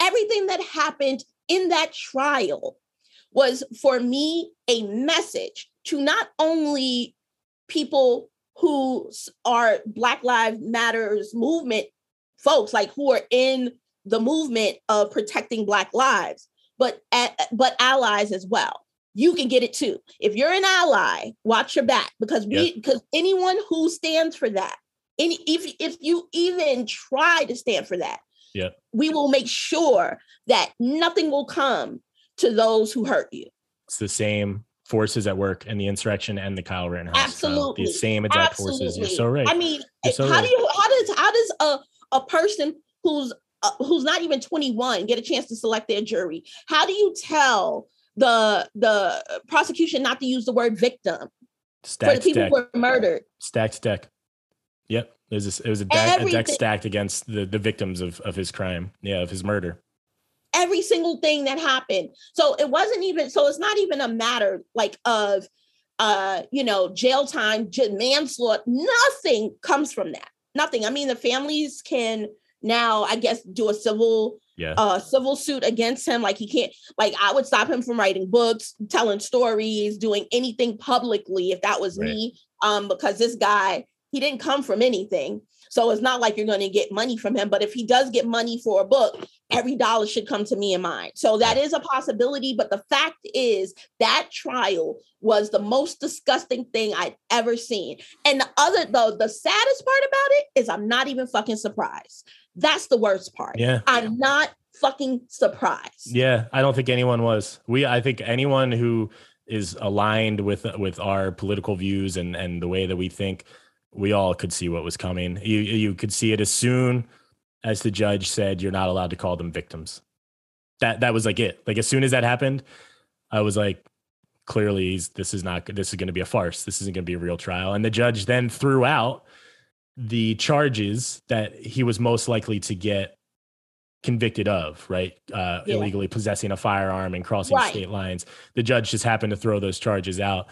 Speaker 3: everything that happened in that trial was for me a message to not only people who are black lives matters movement folks like who are in the movement of protecting black lives but but allies as well you can get it too. If you're an ally, watch your back because we because anyone who stands for that, any if if you even try to stand for that,
Speaker 1: Yep.
Speaker 3: we will make sure that nothing will come to those who hurt you.
Speaker 1: it's the same forces at work in the insurrection and the Kyle Rittenhouse.
Speaker 3: Absolutely.
Speaker 1: the same exact forces you're so right
Speaker 3: I mean,
Speaker 1: so
Speaker 3: how
Speaker 1: right.
Speaker 3: do you how does how does a a person who's uh, who's not even 21 get a chance to select their jury? How do you tell the the prosecution not to use the word victim for the
Speaker 1: stacked
Speaker 3: people
Speaker 1: deck
Speaker 3: who were murdered?
Speaker 1: stacked deck yep it was a, it was a deck, a deck stacked against the the victims of of his crime yeah of his murder
Speaker 3: every single thing that happened. So it wasn't even so it's not even a matter like of uh you know jail time, manslaughter, nothing comes from that. Nothing. I mean the families can now I guess do a civil
Speaker 1: yeah
Speaker 3: uh civil suit against him like he can't like I would stop him from writing books, telling stories, doing anything publicly if that was
Speaker 1: Right.
Speaker 3: me um because this guy he didn't come from anything. So it's not like you're going to get money from him, but if he does get money for a book, every dollar should come to me and mine. So that is a possibility, but the fact is that trial was the most disgusting thing I'd ever seen. And the other though, the saddest part about it is I'm not even fucking surprised. That's the worst part.
Speaker 1: yeah
Speaker 3: I'm not fucking surprised.
Speaker 1: Yeah, I don't think anyone was. We, I think anyone who is aligned with with our political views and and the way that we think we all could see what was coming. You you could see it as soon as the judge said you're not allowed to call them victims. That that was like it. Like as soon as that happened, I was like, clearly this is not this is going to be a farce. This isn't going to be a real trial. And the judge then threw out the charges that he was most likely to get convicted of, right? Uh,
Speaker 3: Yeah.
Speaker 1: Illegally possessing a firearm and crossing
Speaker 3: Right.
Speaker 1: state lines. The judge just happened to throw those charges out.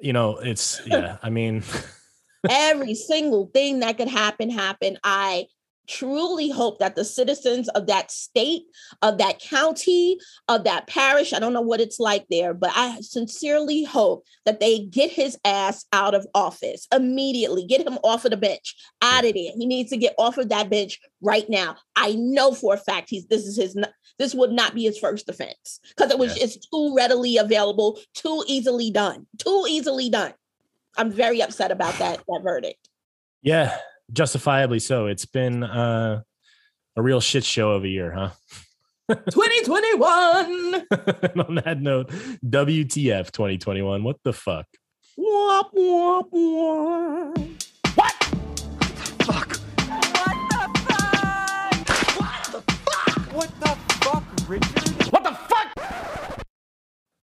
Speaker 1: You know, it's yeah. I mean,
Speaker 3: Every single thing that could happen happened. I truly hope that the citizens of that state, of that county, of that parish, I don't know what it's like there, but I sincerely hope that they get his ass out of office immediately. Get him off of the bench, out of there. He needs to get off of that bench right now. I know for a fact he's this is his this would not be his first offense because it was
Speaker 1: Yeah.
Speaker 3: it's too readily available, too easily done, too easily done. I'm very upset about that that verdict.
Speaker 1: yeah, justifiably so. It's been uh, a real shit show of a year, huh?
Speaker 3: 2021.
Speaker 1: and on that note, WTF 2021. What the fuck?
Speaker 3: Womp, womp, womp.
Speaker 2: Fuck. What the fuck? What the fuck? What the fuck, Richard? What the fuck?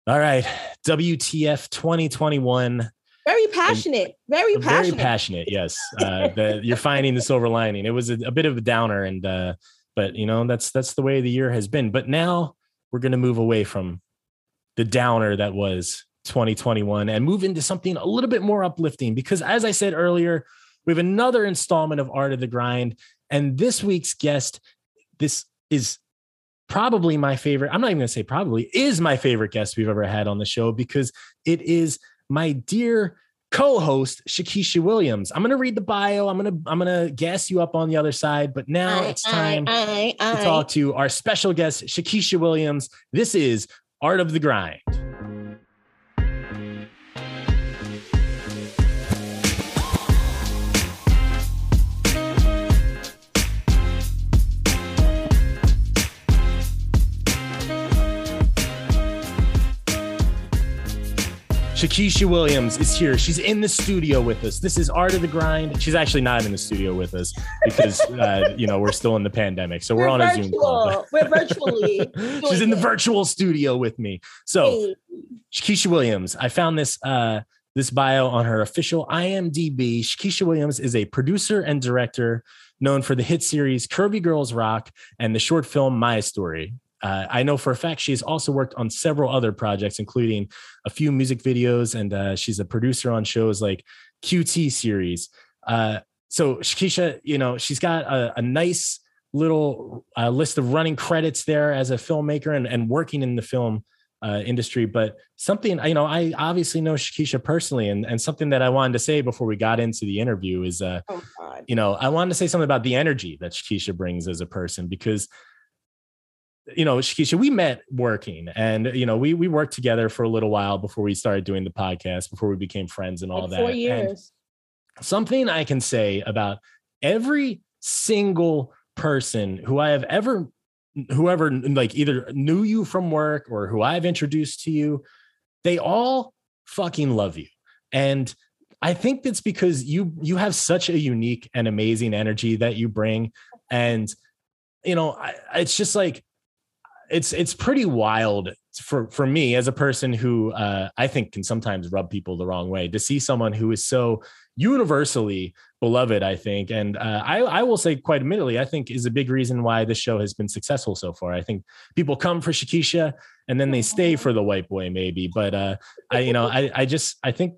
Speaker 1: All right, WTF 2021.
Speaker 3: Very passionate. Very
Speaker 1: Very
Speaker 3: passionate.
Speaker 1: passionate. Yes, uh, the, you're finding the silver lining. It was a, a bit of a downer, and uh, but you know that's that's the way the year has been. But now we're going to move away from the downer that was 2021 and move into something a little bit more uplifting. Because as I said earlier, we have another installment of Art of the Grind, and this week's guest, this is probably my favorite. I'm not even going to say probably is my favorite guest we've ever had on the show because it is my dear co-host Shakisha Williams. I'm going to read the bio. I'm going to I'm going to gas you up on the other side, but now it's time to talk to our special guest Shakisha Williams. This is Art of the Grind. Shakisha Williams is here. She's in the studio with us. This is Art of the Grind. She's actually not in the studio with us because uh, you know we're still in the pandemic, so we're, on a Zoom call.
Speaker 3: We're virtually.
Speaker 1: She's in the virtual studio with me. So
Speaker 3: Hey,
Speaker 1: Shakisha Williams, I found this uh, this bio on her official IMDb. Shakisha Williams is a producer and director known for the hit series Curvy Girls Rock and the short film My Story. Uh, I know for a fact she has also worked on several other projects, including a few music videos, and uh, she's a producer on shows like QT series. Uh, so Shakisha, you know, she's got a, a nice little uh, list of running credits there as a filmmaker and, and working in the film uh, industry. But something, you know, I obviously know Shakisha personally, and, and something that I wanted to say before we got into the interview is, uh,
Speaker 3: oh
Speaker 1: you know, I wanted to say something about the energy that Shakisha brings as a person because, you know, Shakisha, we met working and, you know, we, we worked together for a little while before we started doing the podcast, before we became friends and all
Speaker 3: Like
Speaker 1: that.
Speaker 3: four
Speaker 1: And something I can say about every single person who I have ever, whoever like either knew you from work or who I've introduced to you, they all fucking love you. And I think that's because you you have such a unique and amazing energy that you bring, and you know I, it's just like it's it's pretty wild for for me as a person who uh, I think can sometimes rub people the wrong way to see someone who is so universally beloved. I think, and uh, I I will say quite admittedly, I think is a big reason why this show has been successful so far. I think people come for Shakisha and then they stay for the white boy maybe, but uh, I you know I I just I think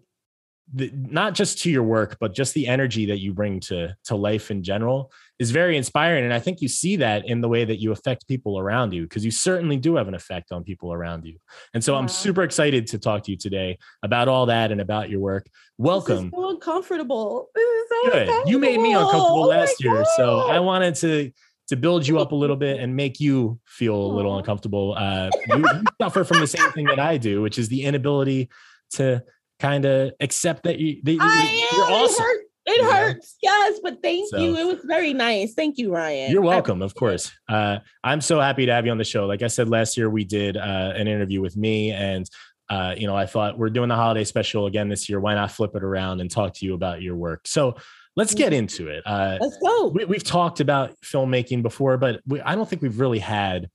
Speaker 1: the, not just to your work, but just the energy that you bring to to life in general is very inspiring. And I think you see that in the way that you affect people around you, because you certainly do have an effect on people around you. And so I'm super excited to talk to you today about all that and about your work. Welcome.
Speaker 3: So uncomfortable. So
Speaker 1: Good. You made me uncomfortable
Speaker 3: Oh
Speaker 1: last year, so I wanted to to build you up a little bit and make you feel a little uncomfortable. Uh, you, you suffer from the same thing that I do, which is the inability to kind of accept that you that you-
Speaker 3: I
Speaker 1: you're
Speaker 3: am.
Speaker 1: awesome.
Speaker 3: It, hurt. it
Speaker 1: Yeah.
Speaker 3: hurts. Yes, but thank
Speaker 1: So-
Speaker 3: you. It was very nice. Thank you, Ryan.
Speaker 1: You're welcome, of course. Uh, I'm so happy to have you on the show. Like I said last year, we did uh, an interview with me, and uh, you know, I thought we're doing the holiday special again this year. Why not flip it around and talk to you about your work? So let's get into it. Uh,
Speaker 3: Let's go.
Speaker 1: we, we've talked about filmmaking before, but we, I don't think we've really had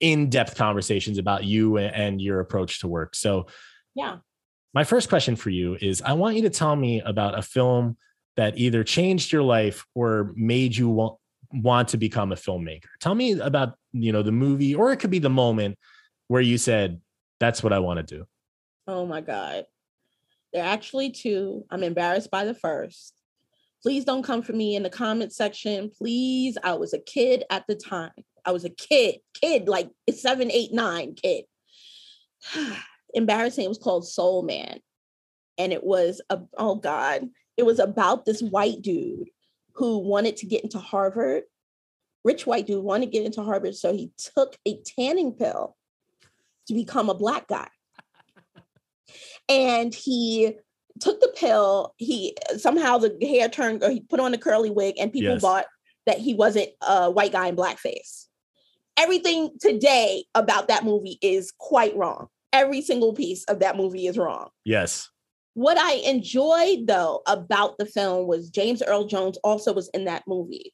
Speaker 1: in-depth conversations about you and, and your approach to work. So
Speaker 3: Yeah.
Speaker 1: My first question for you is I want you to tell me about a film that either changed your life or made you want, want to become a filmmaker. Tell me about, you know, the movie or it could be the moment where you said, that's what I want to do.
Speaker 3: Oh my God. There are actually two. I'm embarrassed by the first. Please don't come for me in the comment section. Please. I was a kid at the time. I was a kid, kid, like seven, eight, nine kid. Embarrassing. It was called Soul Man. And it was a oh God. It was about this white dude who wanted to get into Harvard. Rich white dude wanted to get into Harvard. So he took a tanning pill to become a black guy and he took the pill. He somehow the hair turned, or he put on a curly wig, and people
Speaker 1: Yes.
Speaker 3: thought that he wasn't a white guy in blackface. Everything today about that movie is quite wrong. Every single piece of that movie is wrong.
Speaker 1: Yes.
Speaker 3: What I enjoyed though about the film was James Earl Jones also was in that movie.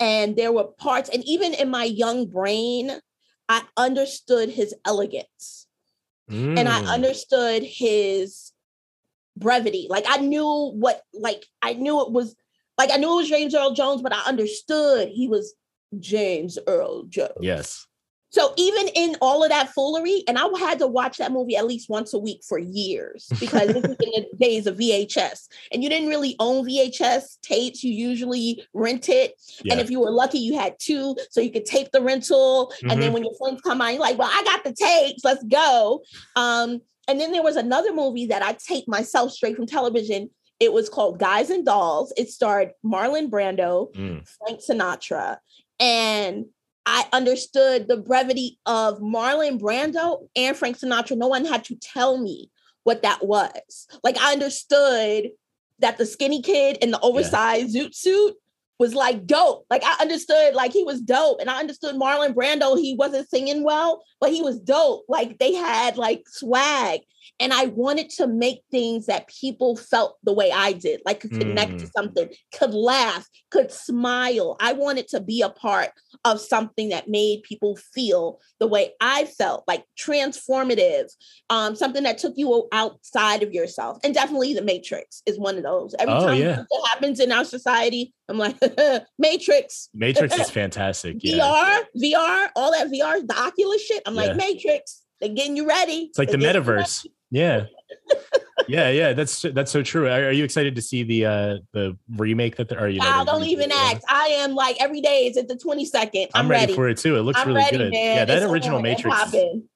Speaker 3: And there were parts, and even in my young brain, I understood his elegance and I
Speaker 1: Mm.
Speaker 3: understood his brevity. Like I knew what, like I knew it was, like I knew it was James Earl Jones, but I understood he was James Earl Jones.
Speaker 1: Yes.
Speaker 3: So even in all of that foolery, and I had to watch that movie at least once a week for years because this was in the days of VHS, and you didn't really own VHS tapes. You usually rent it,
Speaker 1: Yeah.
Speaker 3: and if you were lucky, you had two, so you could tape the rental. And
Speaker 1: Mm-hmm.
Speaker 3: then when your friends come on, you're like, "Well, I got the tapes. Let's go." Um, and then there was another movie that I taped myself straight from television. It was called Guys and Dolls. It starred Marlon Brando,
Speaker 1: Mm.
Speaker 3: Frank Sinatra, and I understood the brevity of Marlon Brando and Frank Sinatra. No one had to tell me what that was. Like I understood that the skinny kid in the oversized zoot suit was like dope. Like I understood like he was dope. And I understood Marlon Brando, he wasn't singing well, but he was dope. Like they had like swag. And I wanted to make things that people felt the way I did, like could connect to
Speaker 1: Mm.
Speaker 3: something, could laugh, could smile. I wanted to be a part of something that made people feel the way I felt, like transformative, um, something that took you outside of yourself. And definitely the Matrix is one of those. Every
Speaker 1: Oh,
Speaker 3: time
Speaker 1: yeah.
Speaker 3: something happens in our society, I'm like, Matrix,
Speaker 1: Matrix is fantastic. Yeah.
Speaker 3: VR, VR, all that VR, the Oculus shit. I'm
Speaker 1: Yeah.
Speaker 3: like, Matrix, they're getting you ready.
Speaker 1: It's like the
Speaker 3: They're you
Speaker 1: metaverse. Yeah. yeah, yeah, that's that's so true. Are, are you excited to see the uh the remake that are you?
Speaker 3: Wow, don't even
Speaker 1: the-
Speaker 3: ask. I am like every day is it the 22nd.
Speaker 1: I'm,
Speaker 3: I'm,
Speaker 1: ready, for it too. It looks
Speaker 3: I'm
Speaker 1: really
Speaker 3: ready,
Speaker 1: good.
Speaker 3: man.
Speaker 1: Yeah, that
Speaker 3: It's
Speaker 1: original Matrix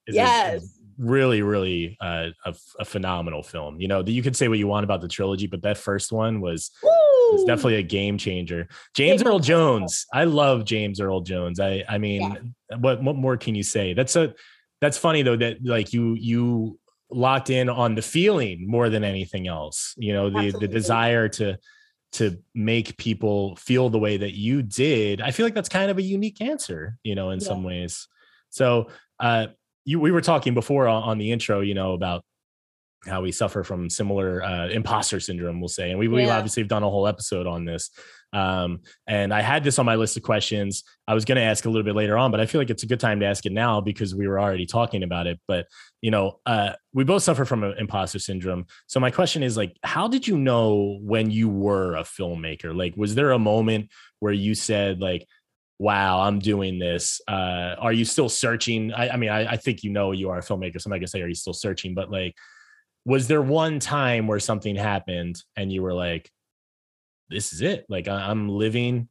Speaker 1: is a- really, really uh, a, a phenomenal film. You know, you can say what you want about the trilogy, but that first one was was
Speaker 3: Woo!
Speaker 1: definitely a game changer. James Earl. Jones. I love James Earl Jones. I I mean, what what more can you say? That's a that's funny though that like you you locked in on the feeling more than anything else. You know, the the desire to to make people feel the way that you did. I feel like that's kind of a unique answer, you know, in
Speaker 3: Yeah.
Speaker 1: some ways. So, uh you we were talking before on the intro, you know, about how we suffer from similar uh, imposter syndrome, we'll say. And we, we
Speaker 3: Yeah.
Speaker 1: obviously have done a whole episode on this. Um, and I had this on my list of questions. I was going to ask a little bit later on, but I feel like it's a good time to ask it now because we were already talking about it. But, you know, uh, we both suffer from imposter syndrome. So my question is like, how did you know when you were a filmmaker? Like, was there a moment where you said like, wow, I'm doing this. Uh, are you still searching? I, I mean, I, I think you know you are a filmmaker. So I'm not gonna say, are you still searching? But like, was there one time where something happened and you were like, this is it? Like, I'm living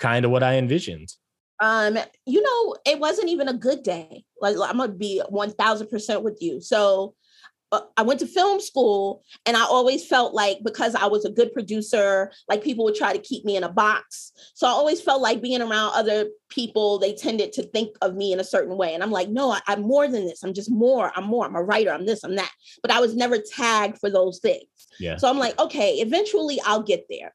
Speaker 1: kind of what I envisioned.
Speaker 3: Um, you know, it wasn't even a good day. Like I'm gonna be one thousand percent with you. So Uh, I went to film school, and I always felt like because I was a good producer, like people would try to keep me in a box. So I always felt like being around other people, they tended to think of me in a certain way, and I'm like, no, I, I'm more than this. I'm just more. I'm more. I'm a writer. I'm this. I'm that. But I was never tagged for those things.
Speaker 1: Yeah.
Speaker 3: So I'm like, okay, eventually I'll get there.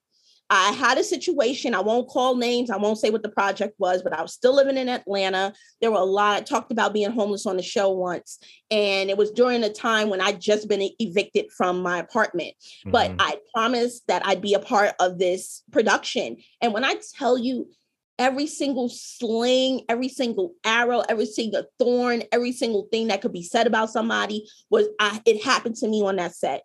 Speaker 3: I had a situation. I won't call names. I won't say what the project was, but I was still living in Atlanta. There were a lot. I talked about being homeless on the show once, and it was during a time when I'd just been evicted from my apartment. Mm-hmm. But I promised that I'd be a part of this production. And when I tell you, every single sling, every single arrow, every single thorn, every single thing that could be said about somebody was I, it happened to me on that set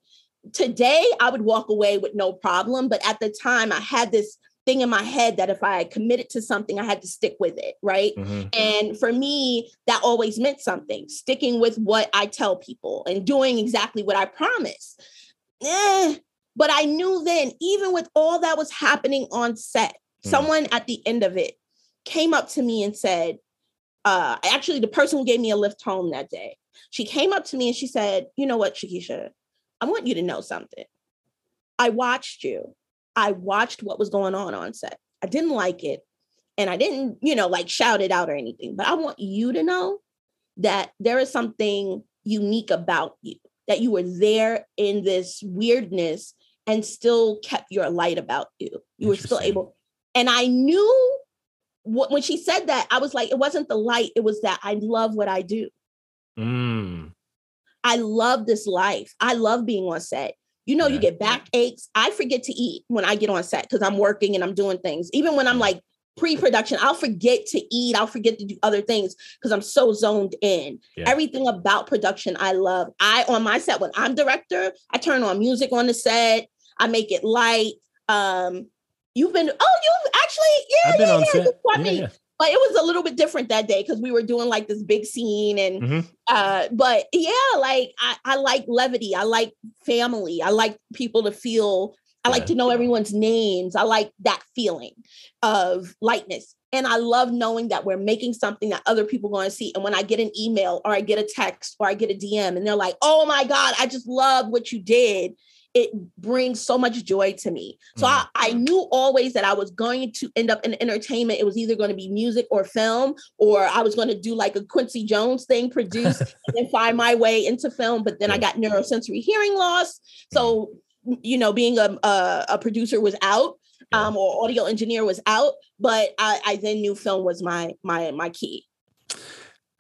Speaker 3: today I would walk away with no problem. But at the time, I had this thing in my head that if I committed to something, I had to stick with it. Right. Mm-hmm. And for me, that always meant something sticking with what I tell people and doing exactly what I promise. Eh. But I knew then, even with all that was happening on set, mm-hmm. someone at the end of it came up to me and said, uh, actually, the person who gave me a lift home that day, she came up to me and she said, You know what, Shakisha, I want you to know something. I watched you. I watched what was going on on set. I didn't like it. And I didn't, you know, like shout it out or anything, but I want you to know that there is something unique about you, that you were there in this weirdness and still kept your light about you. You were still able. And I knew what, when she said that, I was like, it wasn't the light, it was that I love what I do. Mm. I love this life. I love being on set. You know, yeah. you get back aches. I forget to eat when I get on set because I'm working and I'm doing things. Even when I'm like pre-production, I'll forget to eat. I'll forget to do other things because I'm so zoned in. Yeah. Everything about production, I love. I on my set when I'm director, I turn on music on the set. I make it light. Um, you've been oh, you've actually yeah, yeah, yeah, You yeah, yeah but it was a little bit different that day because we were doing like this big scene and mm-hmm. uh but yeah like I, I like levity. I like family. I like people to feel i yeah. like to know everyone's names. I like that feeling of lightness. And i love knowing that we're making something that other people are going to see. And when i get an email or i get a text or i get a dm and they're like oh my god i just love what you did it brings so much joy to me. So mm. I, I knew always that I was going to end up in entertainment. It was either going to be music or film, or I was going to do like a Quincy Jones thing, produce and then find my way into film. But then I got neurosensory hearing loss. So, you know, being a, a, a producer was out. Um, or audio engineer was out, but I, I then knew film was my my my key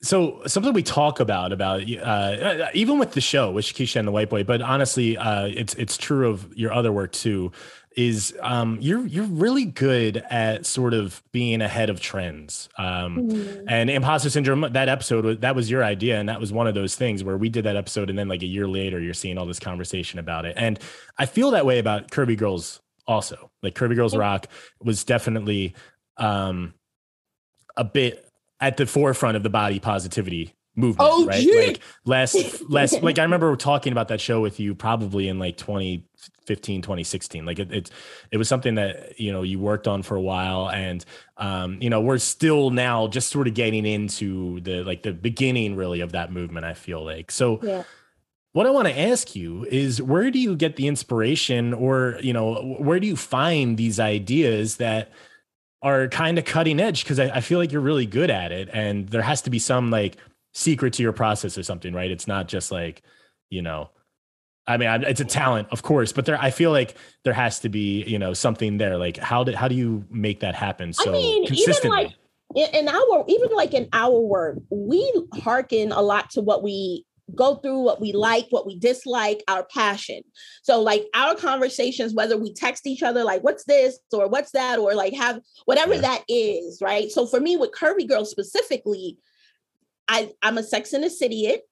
Speaker 1: so something we talk about about uh, even with the show with Shakisha and the White Boy, but honestly, uh, it's it's true of your other work too. Is um, you're you're really good at sort of being ahead of trends. Um, mm-hmm. And imposter syndrome, that episode that was your idea, and that was one of those things where we did that episode, and then like a year later, you're seeing all this conversation about it. And I feel that way about Curvy Girls also. Like Curvy Girls Rock was definitely um, a bit at the forefront of the body positivity movement, oh, right? Gee. Like less, less, like I remember talking about that show with you probably in like 2015, 2016. Like it, it, it was something that, you know, you worked on for a while and, um, you know, we're still now just sort of getting into the, like the beginning really of that movement, I feel like. So, yeah. What I want to ask you is where do you get the inspiration or, you know, where do you find these ideas that are kind of cutting edge because I, I, feel like you're really good at it and there has to be some like secret to your process or something right? It's not just like you know i mean it's a talent of course but there i feel like there has to be you know something there. Like how do how do you make that happen so I mean, consistently
Speaker 3: even like in our even like in our work we hearken a lot to what we go through what we like, what we dislike, our passion. So, like our conversations, whether we text each other, like, what's this or what's that, or like have whatever yeah. that is, right? So, for me, with Curvy Girls specifically, I, I'm a Sex in the City it.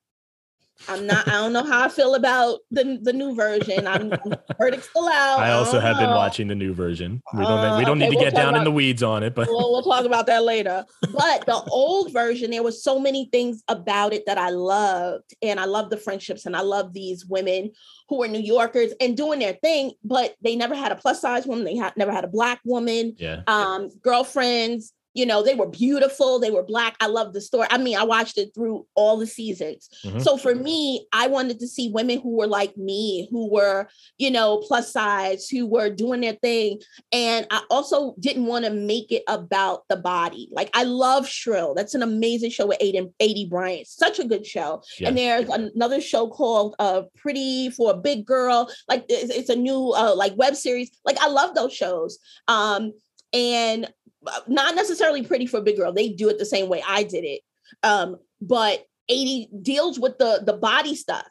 Speaker 3: I'm not. I don't know how I feel about the the new version. I'm, I'm still out.
Speaker 1: I also I have know. been watching the new version. We don't. Uh, we don't okay, need to we'll get down about, in the weeds on it, but
Speaker 3: we'll, we'll talk about that later. But the old version, there was so many things about it that I loved, and I love the friendships, and I love these women who were New Yorkers and doing their thing, but they never had a plus size woman. They had never had a black woman.
Speaker 1: Yeah.
Speaker 3: Um, girlfriends you know, they were beautiful, they were black. I love the story. I mean, I watched it through all the seasons.
Speaker 1: Mhm.
Speaker 3: So for me, I wanted to see women who were like me, who were, you know, plus size, who were doing their thing. And I also didn't want to make it about the body. Like I love Shrill. That's an amazing show with Aiden, Aidy Bryant. Such a good show.
Speaker 1: Yeah.
Speaker 3: And there's another show called uh Pretty for a Big Girl. Like it's, it's a new uh like web series. Like I love those shows. Um and not necessarily pretty for a big girl. They do it the same way I did it. Um, but Aidy deals with the the body stuff.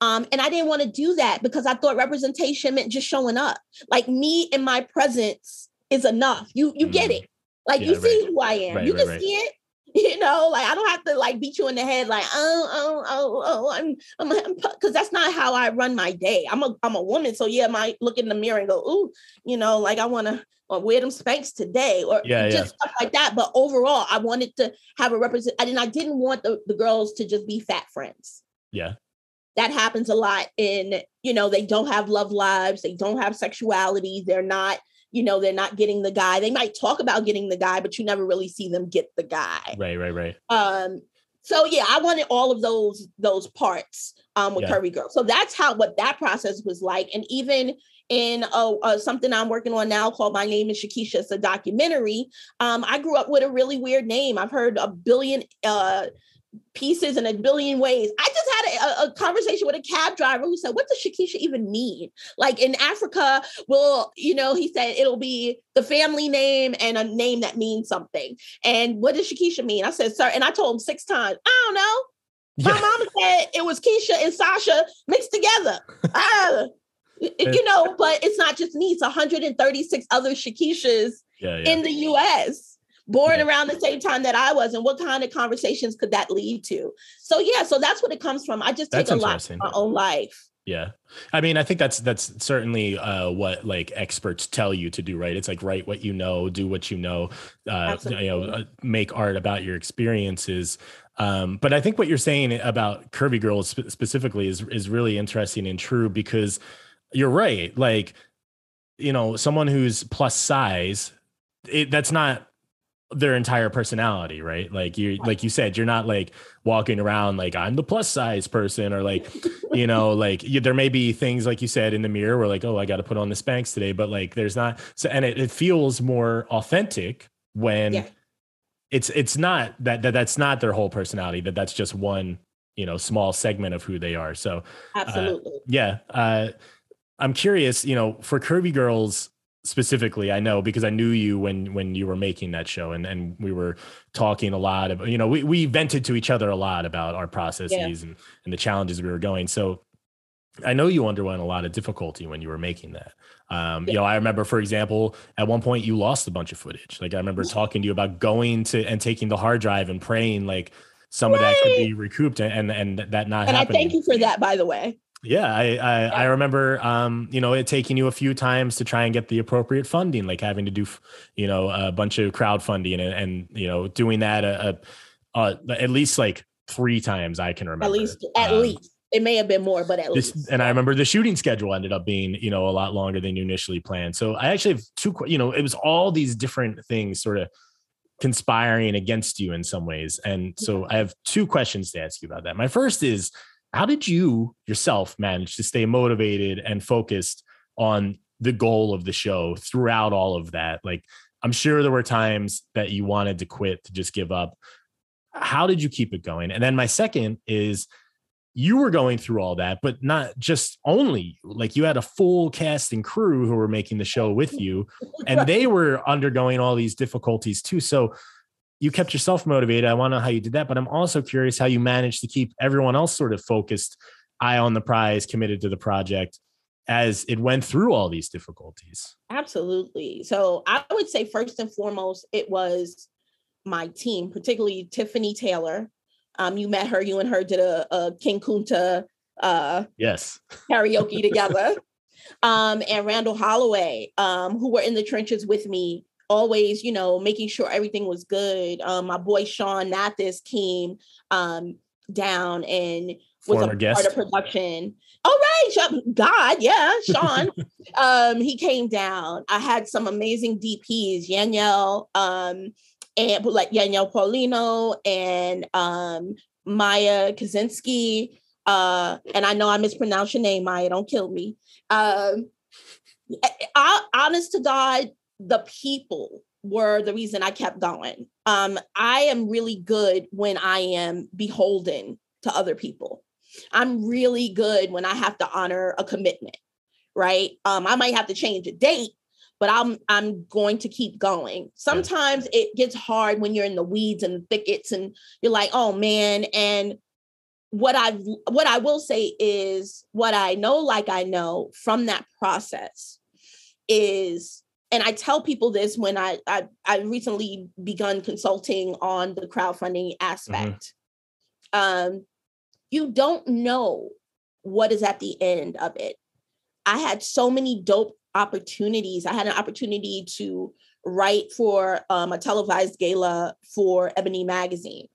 Speaker 3: Um, and I didn't want to do that because I thought representation meant just showing up. Like me and my presence is enough. You you get
Speaker 1: Mm.
Speaker 3: it. Like
Speaker 1: Yeah,
Speaker 3: you see who I am.
Speaker 1: Right,
Speaker 3: you
Speaker 1: right,
Speaker 3: can
Speaker 1: right.
Speaker 3: see it. You know, like I don't have to like beat you in the head, like oh oh oh oh I'm I'm because that's not how I run my day. I'm a I'm a woman, so yeah, I might look in the mirror and go, ooh, you know, like I want to uh, or wear them Spanx today, or
Speaker 1: Yeah,
Speaker 3: just stuff like that. But overall, I wanted to have a represent. I didn't. I didn't want the, the girls to just be fat friends.
Speaker 1: Yeah.
Speaker 3: That happens a lot in, you know, they don't have love lives, they don't have sexuality, they're not, you know, they're not getting the guy. They might talk about getting the guy, but you never really see them get the guy.
Speaker 1: Right, right, right.
Speaker 3: Um, so yeah, I wanted all of those those parts um with
Speaker 1: Yeah.
Speaker 3: Curvy Girl. So that's how what that process was like. And even in uh, uh, something I'm working on now called My Name is Shakisha, it's a documentary. Um, I grew up with a really weird name. I've heard a billion uh pieces in a billion ways. I just had a, a conversation with a cab driver who said, What does Shakisha even mean? Like in Africa, well, you know, he said it'll be the family name and a name that means something. And what does Shakisha mean? I said, Sir, and I told him six times, I don't know. My
Speaker 1: Yeah.
Speaker 3: mama said it was Keisha and Sasha mixed together. Ah, you know, but it's not just me, it's 136 other Shakishas
Speaker 1: Yeah, yeah.
Speaker 3: in the US born around the same time that I was. And what kind of conversations could that lead to? So, yeah, so that's what it comes from. I just take
Speaker 1: That's
Speaker 3: a lot from my own life.
Speaker 1: Yeah. I mean, I think that's that's certainly uh, what like experts tell you to do, right? It's like write what you know, do what you know, uh, you know, uh, make art about your experiences. Um, but I think what you're saying about curvy girls spe- specifically is is really interesting and true because you're right. Like, you know, someone who's plus size, it, that's not their entire personality, right? Like you, like you said, you're not like walking around like I'm the plus size person or like you know like you, there may be things like you said in the mirror where like oh i got to put on the Spanx today but like there's not so and it, it feels more authentic when
Speaker 3: Yeah.
Speaker 1: it's it's not that, that that's not their whole personality that that's just one you know small segment of who they are so
Speaker 3: Absolutely.
Speaker 1: yeah uh i'm curious you know for curvy girls specifically i know because i knew you when when you were making that show and and we were talking a lot of you know we, we vented to each other a lot about our processes and and the challenges we were going. So i know you underwent a lot of difficulty when you were making that. Um you know i remember for example at one point you lost a bunch of footage. Like i remember talking to you about going to and taking the hard drive and praying like some of that could be recouped and and that not
Speaker 3: and I thank you for that, by the way.
Speaker 1: Yeah, I I, I remember um, you know, it taking you a few times to try and get the appropriate funding, like having to do, you know, a bunch of crowdfunding and and you know, doing that a, a, a at least like three times I can remember.
Speaker 3: At least, at
Speaker 1: Um,
Speaker 3: least. It may have been more, but at
Speaker 1: This,
Speaker 3: least.
Speaker 1: and I remember the shooting schedule ended up being, you know, a lot longer than you initially planned. So I actually have two, you know, it was all these different things sort of conspiring against you in some ways. And so I have two questions to ask you about that. My first is how did you yourself manage to stay motivated and focused on the goal of the show throughout all of that? Like, I'm sure there were times that you wanted to quit, to just give up. How did you keep it going? And then my second is you were going through all that, but not just only like you had a full cast and crew who were making the show with you, and they were undergoing all these difficulties too. So you kept yourself motivated. I want to know how you did that, but I'm also curious how you managed to keep everyone else sort of focused, eye on the prize, committed to the project as it went through all these difficulties.
Speaker 3: Absolutely. So I would say first and foremost, it was my team, particularly Tiffany Taylor. Um, you met her, you and her did a, a King Kunta uh,
Speaker 1: Yes.
Speaker 3: karaoke together. Um, and Randall Holloway, um, who were in the trenches with me, always, you know, making sure everything was good. Um, my boy Sean Nathis came um down and was
Speaker 1: Former
Speaker 3: a
Speaker 1: guest.
Speaker 3: part of production. All right, God, yeah, Sean. um, he came down. I had some amazing DPs, Yanielle, um, and like Danielle Paulino and um, Maya Kaczynski. Uh, and I know I mispronounced your name, Maya. Don't kill me. Um, I, honest to God, the people were the reason I kept going. Um, I am really good when I am beholden to other people. I'm really good when I have to honor a commitment, right? Um, I might have to change a date, but I'm I'm going to keep going. Sometimes it gets hard when you're in the weeds and the thickets and you're like, oh man. And what I what I will say is what I know, like I know from that process is and I tell people this when I I, I recently begun consulting on the crowdfunding mm-hmm. aspect. Mm-hmm. Um, you don't know what is at the end of it. I had so many dope opportunities. I had an opportunity to write for um, a televised gala for Ebony Magazine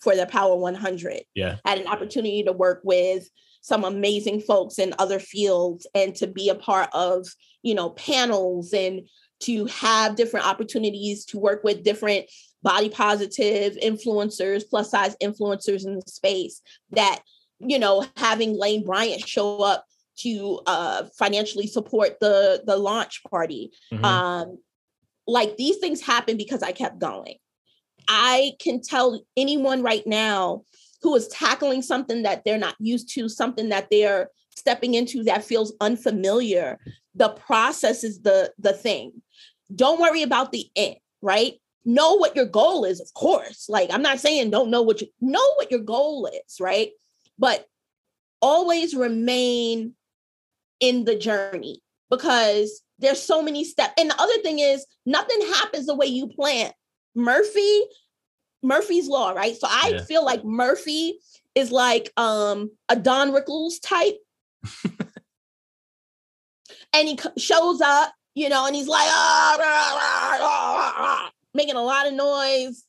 Speaker 3: for the Power 100.
Speaker 1: Yeah.
Speaker 3: I had an opportunity to work with some amazing folks in other fields and to be a part of, you know, panels and to have different opportunities to work with different body positive influencers, plus size influencers in the space that, you know, having Lane Bryant show up to uh, financially support the the launch party. Mm-hmm. Um, like these things happen because I kept going. I can tell anyone right now who is tackling something that they're not used to, something that they're stepping into that feels unfamiliar. The process is the the thing. Don't worry about the end, right? Know what your goal is, of course. Like I'm not saying don't know what you know what your goal is, right? But always remain in the journey because there's so many steps. And the other thing is, nothing happens the way you plan. Murphy, Murphy's law, right? So I yeah. feel like Murphy is like um a Don Rickles type. and he shows up, you know, and he's like, ah, ah, ah, making a lot of noise,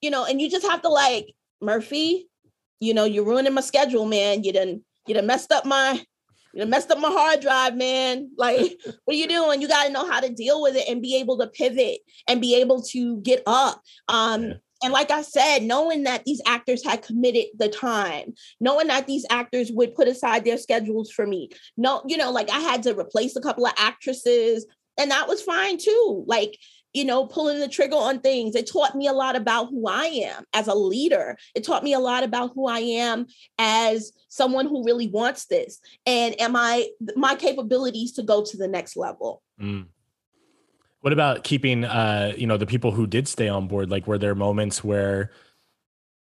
Speaker 3: you know, and you just have to like, Murphy, you know, you're ruining my schedule, man. You didn't, you done messed up my you done messed up my hard drive, man. Like, what are you doing? You got to know how to deal with it and be able to pivot and be able to get up. Um, yeah. And like I said, knowing that these actors had committed the time, knowing that these actors would put aside their schedules for me. No, you know, like I had to replace a couple of actresses, and that was fine too. Like, you know, pulling the trigger on things. It taught me a lot about who I am as a leader. It taught me a lot about who I am as someone who really wants this. And am I my capabilities to go to the next level? Mm.
Speaker 1: What about keeping uh, you know, the people who did stay on board? Like were there moments where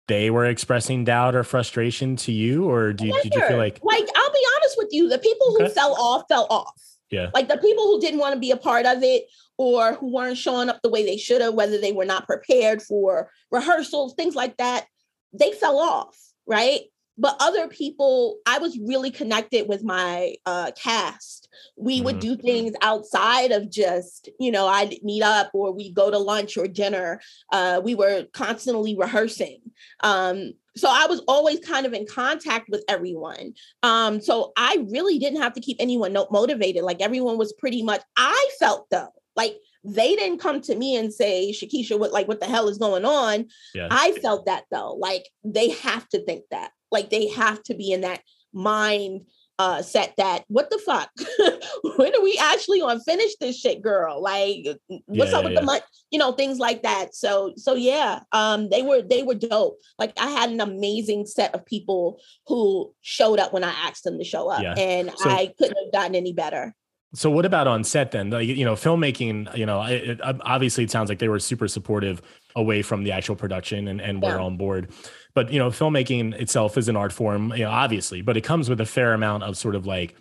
Speaker 1: they were expressing doubt or frustration to you? Or do you, did you feel like
Speaker 3: like I'll be honest with you, the people who okay. fell off fell off.
Speaker 1: Yeah.
Speaker 3: Like the people who didn't want to be a part of it or who weren't showing up the way they should have, whether they were not prepared for rehearsals, things like that, they fell off, right? But other people, I was really connected with my uh, cast. We mm-hmm. would do things outside of just, you know, I'd meet up or we'd go to lunch or dinner. Uh, we were constantly rehearsing. Um, so I was always kind of in contact with everyone. Um, so I really didn't have to keep anyone motivated. Like everyone was pretty much, I felt though, like they didn't come to me and say, Shakisha, what like what the hell is going on? Yeah. I felt that though. Like they have to think that. Like they have to be in that mind uh set that what the fuck when are we actually gonna finish this shit girl like what's yeah, up with yeah. the money you know things like that so so yeah um they were they were dope like i had an amazing set of people who showed up when i asked them to show up yeah. and so, i couldn't have gotten any better
Speaker 1: so what about on set then? Like you know, filmmaking. You know, it, it, obviously it sounds like they were super supportive away from the actual production and and were on board. But you know, filmmaking itself is an art form. You know, obviously, but it comes with a fair amount of sort of like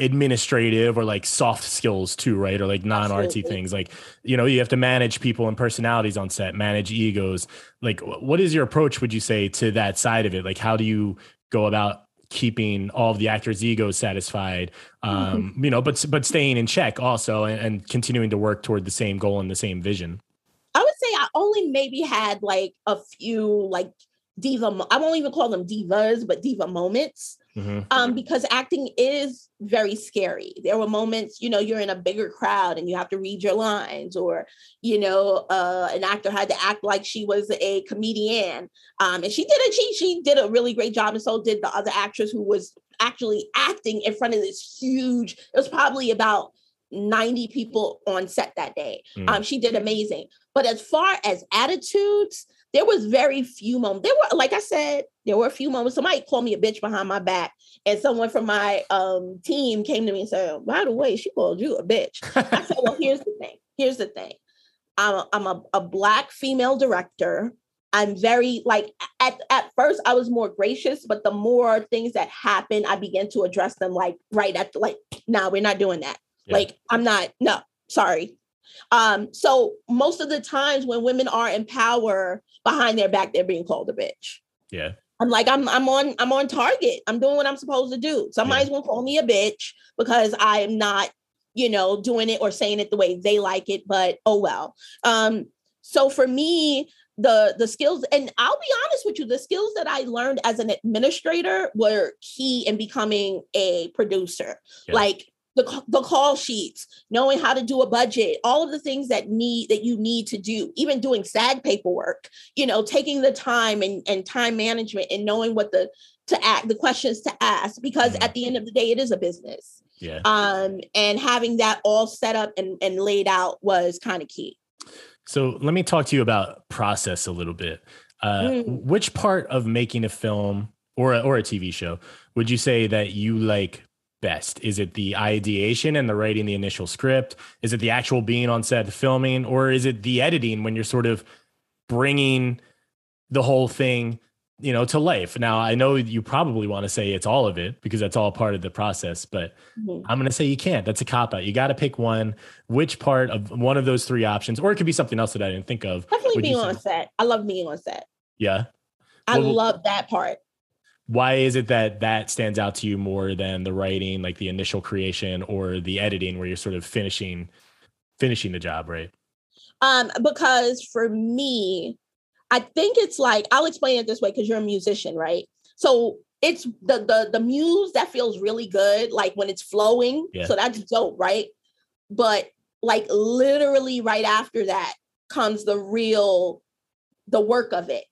Speaker 1: administrative or like soft skills too, right? Or like non artsy things. Like you know, you have to manage people and personalities on set, manage egos. Like, what is your approach? Would you say to that side of it? Like, how do you go about keeping all of the actors' egos satisfied, um, mm-hmm. you know, but but staying in check also and, and, continuing to work toward the same goal and the same vision.
Speaker 3: I would say I only maybe had like a few like diva. I won't even call them divas, but diva moments.
Speaker 1: Mhm.
Speaker 3: um, because acting is very scary. There were moments, you know, you're in a bigger crowd and you have to read your lines, or you know, uh, an actor had to act like she was a comedian, um, and she did it. She she did a really great job, and so did the other actress who was actually acting in front of this huge. It was probably about 90 people on set that day.
Speaker 1: Mm.
Speaker 3: Um, she did amazing. But as far as attitudes, there was very few moments. There were, like I said, there were a few moments. Somebody called me a bitch behind my back, and someone from my um, team came to me and said, "By the way, she called you a bitch." I said, "Well, here's the thing. Here's the thing. I'm a, I'm a, a black female director. I'm very like at at first I was more gracious, but the more things that happen, I began to address them like right at the like, nah, we're not doing that.
Speaker 1: Yeah.
Speaker 3: Like I'm not, no, sorry. Um, so most of the times when women are in power behind their back, they're being called a bitch.
Speaker 1: Yeah.
Speaker 3: I'm like, I'm I'm on I'm on target. I'm doing what I'm supposed to do. Somebody's gonna call me a bitch because I'm not, you know, doing it or saying it the way they like it, but oh well. Um, so for me, the the skills, and I'll be honest with you, the skills that I learned as an administrator were key in becoming a producer.
Speaker 1: Yeah.
Speaker 3: Like the, the call sheets, knowing how to do a budget, all of the things that need that you need to do, even doing SAG paperwork, you know, taking the time and, and time management and knowing what the to act the questions to ask because
Speaker 1: Mhm.
Speaker 3: at the end of the day it is a business
Speaker 1: Yeah.
Speaker 3: um and having that all set up and, and laid out was kind of key
Speaker 1: So let me talk to you about process a little bit. Uh,
Speaker 3: Mm.
Speaker 1: Which part of making a film or a, or a TV show would you say that you like best? Is it the ideation and the writing the initial script? Is it the actual being on set filming, or is it the editing when you're sort of bringing the whole thing, you know, to life? Now I know you probably want to say it's all of it because that's all part of the process, but
Speaker 3: Mhm.
Speaker 1: I'm going to say you can't. That's a cop out. You got to pick one. Which part of one of those three options, or it could be something else that I didn't think of.
Speaker 3: definitely being on set i love being on set
Speaker 1: Yeah.
Speaker 3: i
Speaker 1: Well-
Speaker 3: love that part
Speaker 1: Why is it that that stands out to you more than the writing, like the initial creation, or the editing, where you're sort of finishing, finishing the job, right?
Speaker 3: um because for me i think it's like i'll explain it this way because you're a musician right so it's the the the muse that feels really good like when it's flowing
Speaker 1: Yeah.
Speaker 3: so that's dope right but like literally right after that comes the real the work of it.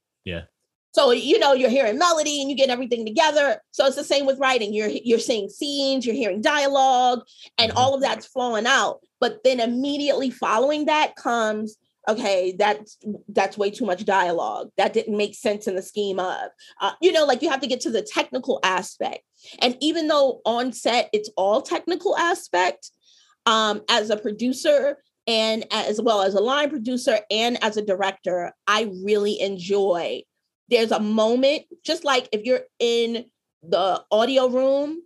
Speaker 3: So you know you're hearing melody and you get everything together. So it's the same with writing. You're you're seeing scenes you're hearing dialogue and
Speaker 1: Mhm.
Speaker 3: all of that's flowing out. But then immediately following that comes okay that's that's way too much dialogue. That didn't make sense in the scheme of uh, you know like you have to get to the technical aspect. And even though on set it's all technical aspect um as a producer and as well as a line producer and as a director i really enjoy there's a moment just like if you're in the audio room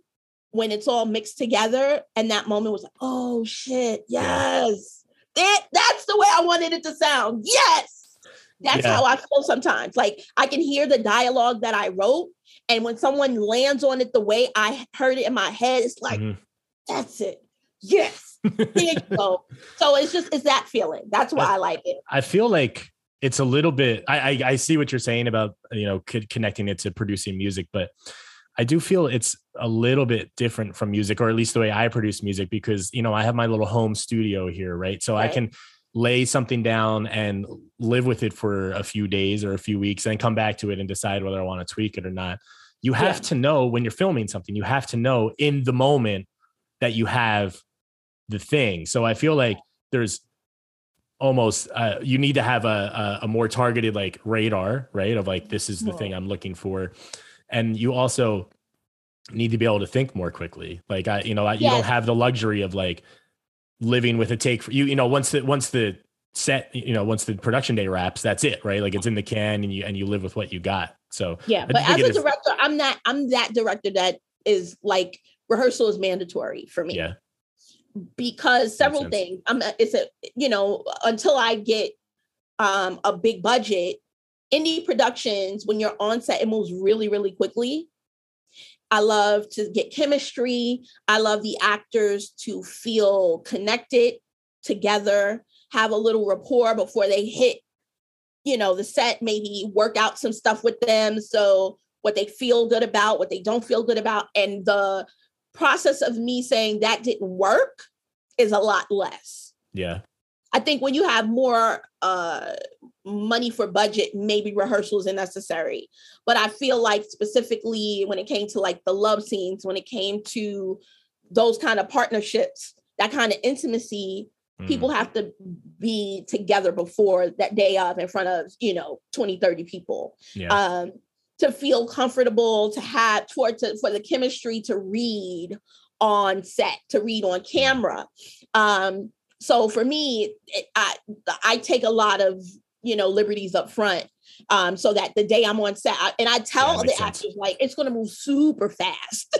Speaker 3: when it's all mixed together and that moment was like oh shit yes. That that's the way i wanted it to sound. Yes! That's
Speaker 1: Yeah.
Speaker 3: how i feel sometimes. Like i can hear the dialogue that i wrote and when someone lands on it the way i heard it in my head it's like
Speaker 1: Mhm.
Speaker 3: that's it. Yes. There you go. So it's just it's that feeling. That's why i like it.
Speaker 1: I feel like it's a little bit. I I, I see what you're saying about you know connecting it to producing music, but I do feel it's a little bit different from music, or at least the way I produce music, because you know I have my little home studio here, right? So I can lay something down and live with it for a few days or a few weeks, and come back to it and decide whether I want to tweak it or not. You have
Speaker 3: Yeah.
Speaker 1: to know when you're filming something. You have to know in the moment that you have the thing. So I feel like there's almost uh, you need to have a, a a more targeted like radar, right? Of like this is the thing I'm looking for, and you also need to be able to think more quickly. Like I, you know, I, you don't have the luxury of like living with a take for you. You know, once the once the set, you know, once the production day wraps, that's it, right? Like it's in the can, and you and you live with what you got. So
Speaker 3: Yeah, but as a
Speaker 1: is-
Speaker 3: director, I'm not. I'm that director that is like rehearsal is mandatory for me
Speaker 1: yeah,
Speaker 3: because several things. I'm. It's a you know until I get um a big budget. Indie productions, when you're on set, it moves really, really quickly. I love to get chemistry. I love the actors to feel connected together, have a little rapport before they hit, you know, the set, maybe work out some stuff with them. So what they feel good about, what they don't feel good about. And the process of me saying that didn't work is a lot less.
Speaker 1: Yeah.
Speaker 3: I think when you have more uh, money for budget, maybe rehearsals are necessary. But I feel like specifically when it came to like the love scenes, when it came to those kind of partnerships, that kind of intimacy,
Speaker 1: Mm.
Speaker 3: people have to be together before that day of in front of, you know, 20, 30 people.
Speaker 1: Yeah.
Speaker 3: Um, to feel comfortable, to have toward to, for the chemistry to read on set, to read on camera. Um, so for me, it, I I take a lot of you know liberties up front um so that the day i'm on set I, and i tell
Speaker 1: Yeah,
Speaker 3: the
Speaker 1: sense.
Speaker 3: actors like it's going to move super fast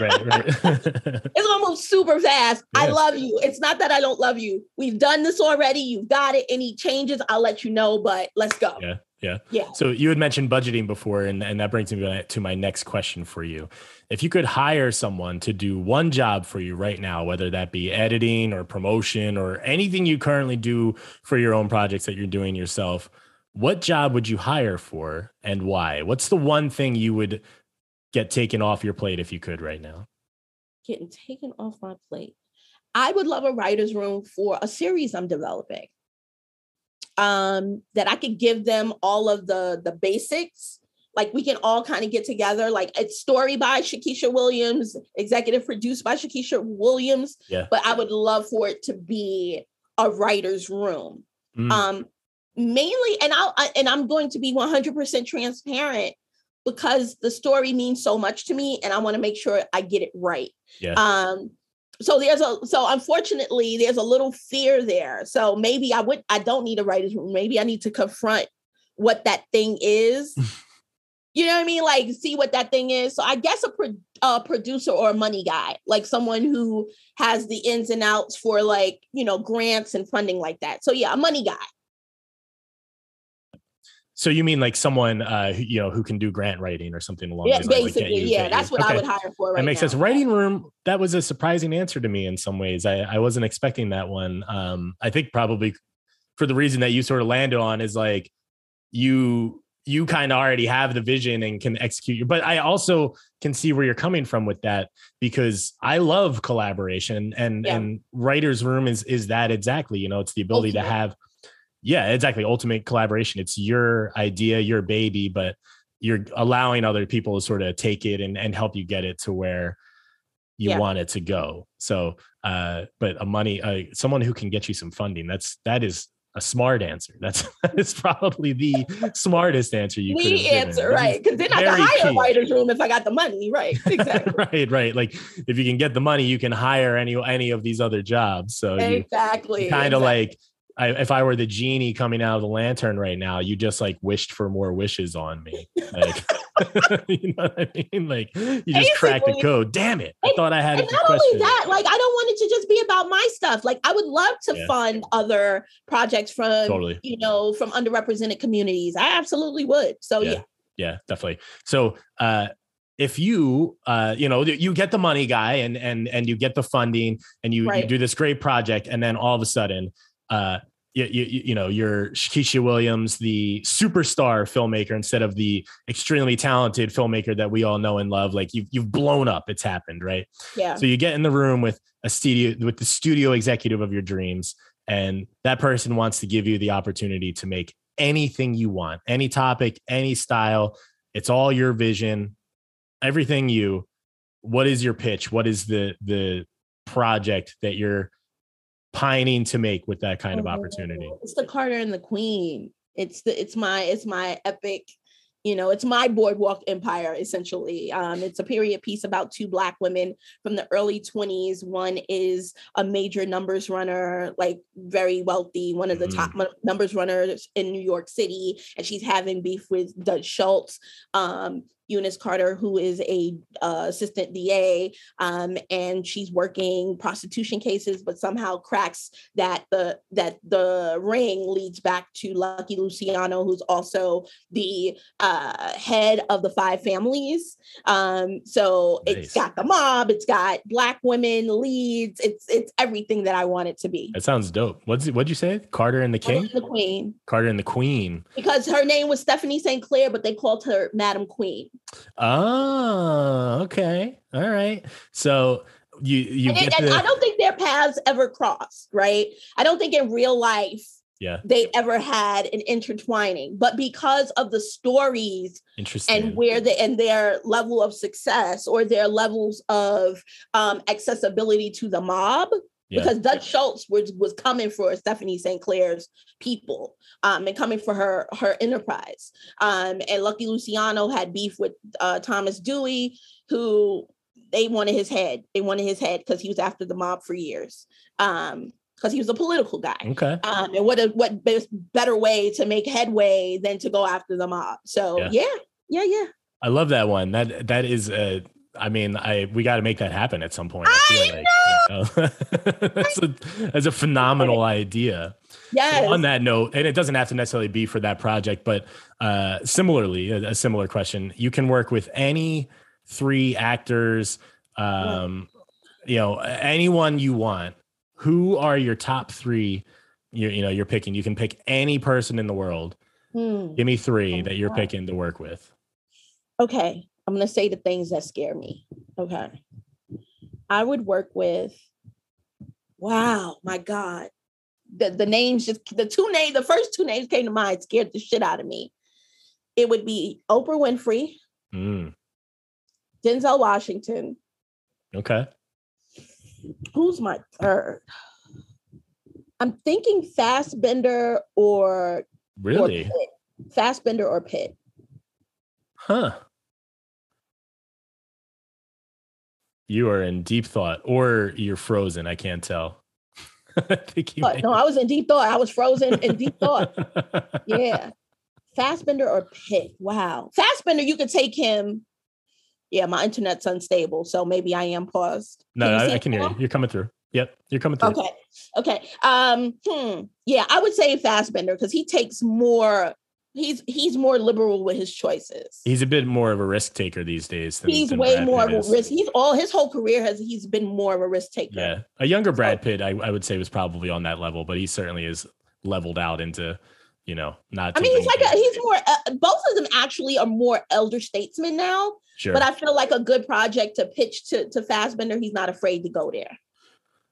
Speaker 1: right. Right.
Speaker 3: it's going to move super fast i love you it's not that i don't love you we've done this already you've got it any changes i'll let you know but let's go
Speaker 1: Yeah, yeah.
Speaker 3: yeah
Speaker 1: So you had mentioned budgeting before, and, and that brings me to- to my next question for you. If you could hire someone to do one job for you right now, whether that be editing or promotion or anything you currently do for your own projects that you're doing yourself, what job would you hire for and why? What's the one thing you would get taken off your plate if you could right now?
Speaker 3: getting taken off my plate. I would love a writer's room for a series I'm developing. Um, that I could give them all of the the basics. Like we can all kind of get together. Like it's story by Shakisha Williams, executive produced by Shakisha Williams.
Speaker 1: Yeah.
Speaker 3: But I would love for it to be a writer's room.
Speaker 1: Mm,
Speaker 3: Um, mainly, and I'll I, and I'm going to be 100% transparent because the story means so much to me, and I want to make sure I get it right.
Speaker 1: Yeah.
Speaker 3: Um, so there's a so unfortunately there's a little fear there. So maybe I would I don't need a writer's room. Maybe I need to confront what that thing is. you know what I mean? Like see what that thing is. So I guess a, pro- a producer or a money guy, like someone who has the ins and outs for like you know grants and funding like that. So yeah, a money guy.
Speaker 1: So you mean like someone, uh, who, you know, who can do grant writing or something along
Speaker 3: Yeah,
Speaker 1: those lines? like
Speaker 3: basically,
Speaker 1: you-
Speaker 3: yeah, that's
Speaker 1: you-
Speaker 3: what I would hire for. Right
Speaker 1: that makes
Speaker 3: now.
Speaker 1: sense. Writing room, that was a surprising answer to me in some ways. I, I wasn't expecting that one. Um, I think probably for the reason that you sort of landed on is like you you kind of already have the vision and can execute your but I also can see where you're coming from with that because I love collaboration and
Speaker 3: Yeah.
Speaker 1: and writer's room is is that exactly, you know, it's the ability to have yeah, exactly. Ultimate collaboration. It's your idea, your baby, but you're allowing other people to sort of take it and, and help you get it to where you
Speaker 3: Yeah.
Speaker 1: want it to go. So, uh, but a money, uh, someone who can get you some funding, that's, that is a smart answer. That's, that is probably the smartest answer you could
Speaker 3: the
Speaker 1: given.
Speaker 3: answer, right? Because then I can hire
Speaker 1: key.
Speaker 3: a writer's room if I got the money, right? Exactly.
Speaker 1: right, right. Like if you can get the money, you can hire any, any of these other jobs. So
Speaker 3: exactly.
Speaker 1: kind of
Speaker 3: exactly.
Speaker 1: like I, if I were the genie coming out of the lantern right now, you just like wished for more wishes on me. Like, you know what I mean? Like you just cracked the code. Damn it! I
Speaker 3: And-
Speaker 1: thought I had
Speaker 3: and not
Speaker 1: question.
Speaker 3: only that, like I don't want it to just be about my stuff. Like I would love to
Speaker 1: Yeah.
Speaker 3: fund other projects from
Speaker 1: Totally.
Speaker 3: you know from underrepresented communities. I absolutely would. So
Speaker 1: Yeah.
Speaker 3: yeah,
Speaker 1: yeah definitely so uh if you uh you know you get the money guy and and and you get the funding and you, you do this great project and then all of a sudden uh you, you, you know you're Keisha Williams the superstar filmmaker instead of the extremely talented filmmaker that we all know and love like you've, you've blown up it's happened right
Speaker 3: yeah,
Speaker 1: so you get in the room with a studio with the studio executive of your dreams, and that person wants to give you the opportunity to make anything you want, any topic, any style. It's all your vision, everything you. What is your pitch? What is the the project that you're pining to make with that kind of opportunity?
Speaker 3: It's the Carter and the Queen. It's the it's my it's my epic, you know, it's my boardwalk empire essentially. Um, it's a period piece about two black women from the early 20s. One is a major numbers runner, like very wealthy, one of the top numbers runners in New York City, and she's having beef with Dutch Schultz. Um, Eunice Carter, who is a uh, assistant DA, um, and she's working prostitution cases, but somehow cracks that the that the ring leads back to Lucky Luciano, who's also the uh, head of the five families. Um, so
Speaker 1: Nice.
Speaker 3: it's got the mob, it's got black women leads, it's it's everything that I want it to be.
Speaker 1: That sounds dope. What's what'd you say? Carter and the King?
Speaker 3: The Queen,
Speaker 1: Carter and the Queen.
Speaker 3: because her name was Stephanie St. Clair, but they called her Madam Queen.
Speaker 1: Oh, okay. All right. So you you
Speaker 3: And,
Speaker 1: get
Speaker 3: and
Speaker 1: the
Speaker 3: I don't think their paths ever crossed, right? I don't think in real life
Speaker 1: yeah,
Speaker 3: they ever had an intertwining, but because of the stories
Speaker 1: interesting.
Speaker 3: and where they and their level of success or their levels of um, accessibility to the mob,
Speaker 1: Yeah.
Speaker 3: because Dutch Schultz was was coming for Stephanie St. Clair's people um, and coming for her her enterprise. Um, and Lucky Luciano had beef with uh, Thomas Dewey, who they wanted his head. They wanted his head because he was after the mob for years. Um, because he was a political guy.
Speaker 1: okay.
Speaker 3: Um, and what a what better way to make headway than to go after the mob. So
Speaker 1: Yeah.
Speaker 3: yeah, yeah, yeah.
Speaker 1: I love that one. That that is a. I mean, I we got to make that happen at some point.
Speaker 3: I
Speaker 1: feel like, you know? that's a that's a phenomenal idea.
Speaker 3: Yes.
Speaker 1: On that note, and it doesn't have to necessarily be for that project, but uh, similarly, a, a similar question: you can work with any three actors, um, you know, anyone you want. Who are your top three? You you know, you're picking. You can pick any person in the world.
Speaker 3: Hmm.
Speaker 1: Give me three that you're
Speaker 3: Wow.
Speaker 1: picking to work with.
Speaker 3: Okay, I'm gonna say the things that scare me. Okay, I would work with. Wow, my God, the the names just the two names. The first two names came to mind scared the shit out of me. It would be Oprah Winfrey,
Speaker 1: Mm,
Speaker 3: Denzel Washington.
Speaker 1: okay.
Speaker 3: Who's my third? I'm thinking Fassbender or or
Speaker 1: Really?
Speaker 3: Pitt. Fassbender or Pitt.
Speaker 1: Huh. You are in deep thought, or you're frozen. I can't tell. I think you
Speaker 3: no, I was in deep thought. I was frozen in deep thought. Yeah. Fassbender or Pitt. Wow. Fassbender, you could take him. Yeah, my internet's unstable, so maybe I am paused.
Speaker 1: No,
Speaker 3: you
Speaker 1: I, I can hear you. You're coming through. Yep, you're coming through.
Speaker 3: Okay. Okay. Um, hmm. Yeah, I would say Fassbender because he takes more, he's he's more liberal with his choices.
Speaker 1: He's a bit more of a risk taker these days. Than,
Speaker 3: He's
Speaker 1: than
Speaker 3: way
Speaker 1: Brad
Speaker 3: more
Speaker 1: Pitt
Speaker 3: of a risk. He's all his whole career has he's been more of a risk taker.
Speaker 1: Yeah, a younger Brad Pitt, I, I would say, was probably on that level, but he certainly is leveled out into, you know, not.
Speaker 3: I mean, he's like a, he's more. Uh, both of them actually are more elder statesmen now.
Speaker 1: sure.
Speaker 3: But I feel like a good project to pitch to to Fassbender, he's not afraid to go there.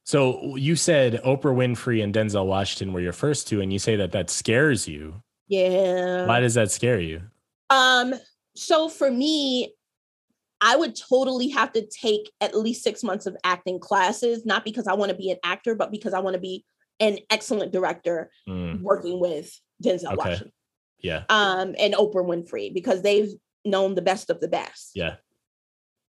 Speaker 1: so you said Oprah Winfrey and Denzel Washington were your first two, and you say that that scares you.
Speaker 3: Yeah.
Speaker 1: Why does that scare you?
Speaker 3: Um. So for me, I would totally have to take at least six months of acting classes, not because I want to be an actor, but because I want to be an excellent director
Speaker 1: Mm,
Speaker 3: working with Denzel
Speaker 1: Okay.
Speaker 3: Washington
Speaker 1: yeah,
Speaker 3: um, and Oprah Winfrey because they've known the best of the best.
Speaker 1: yeah,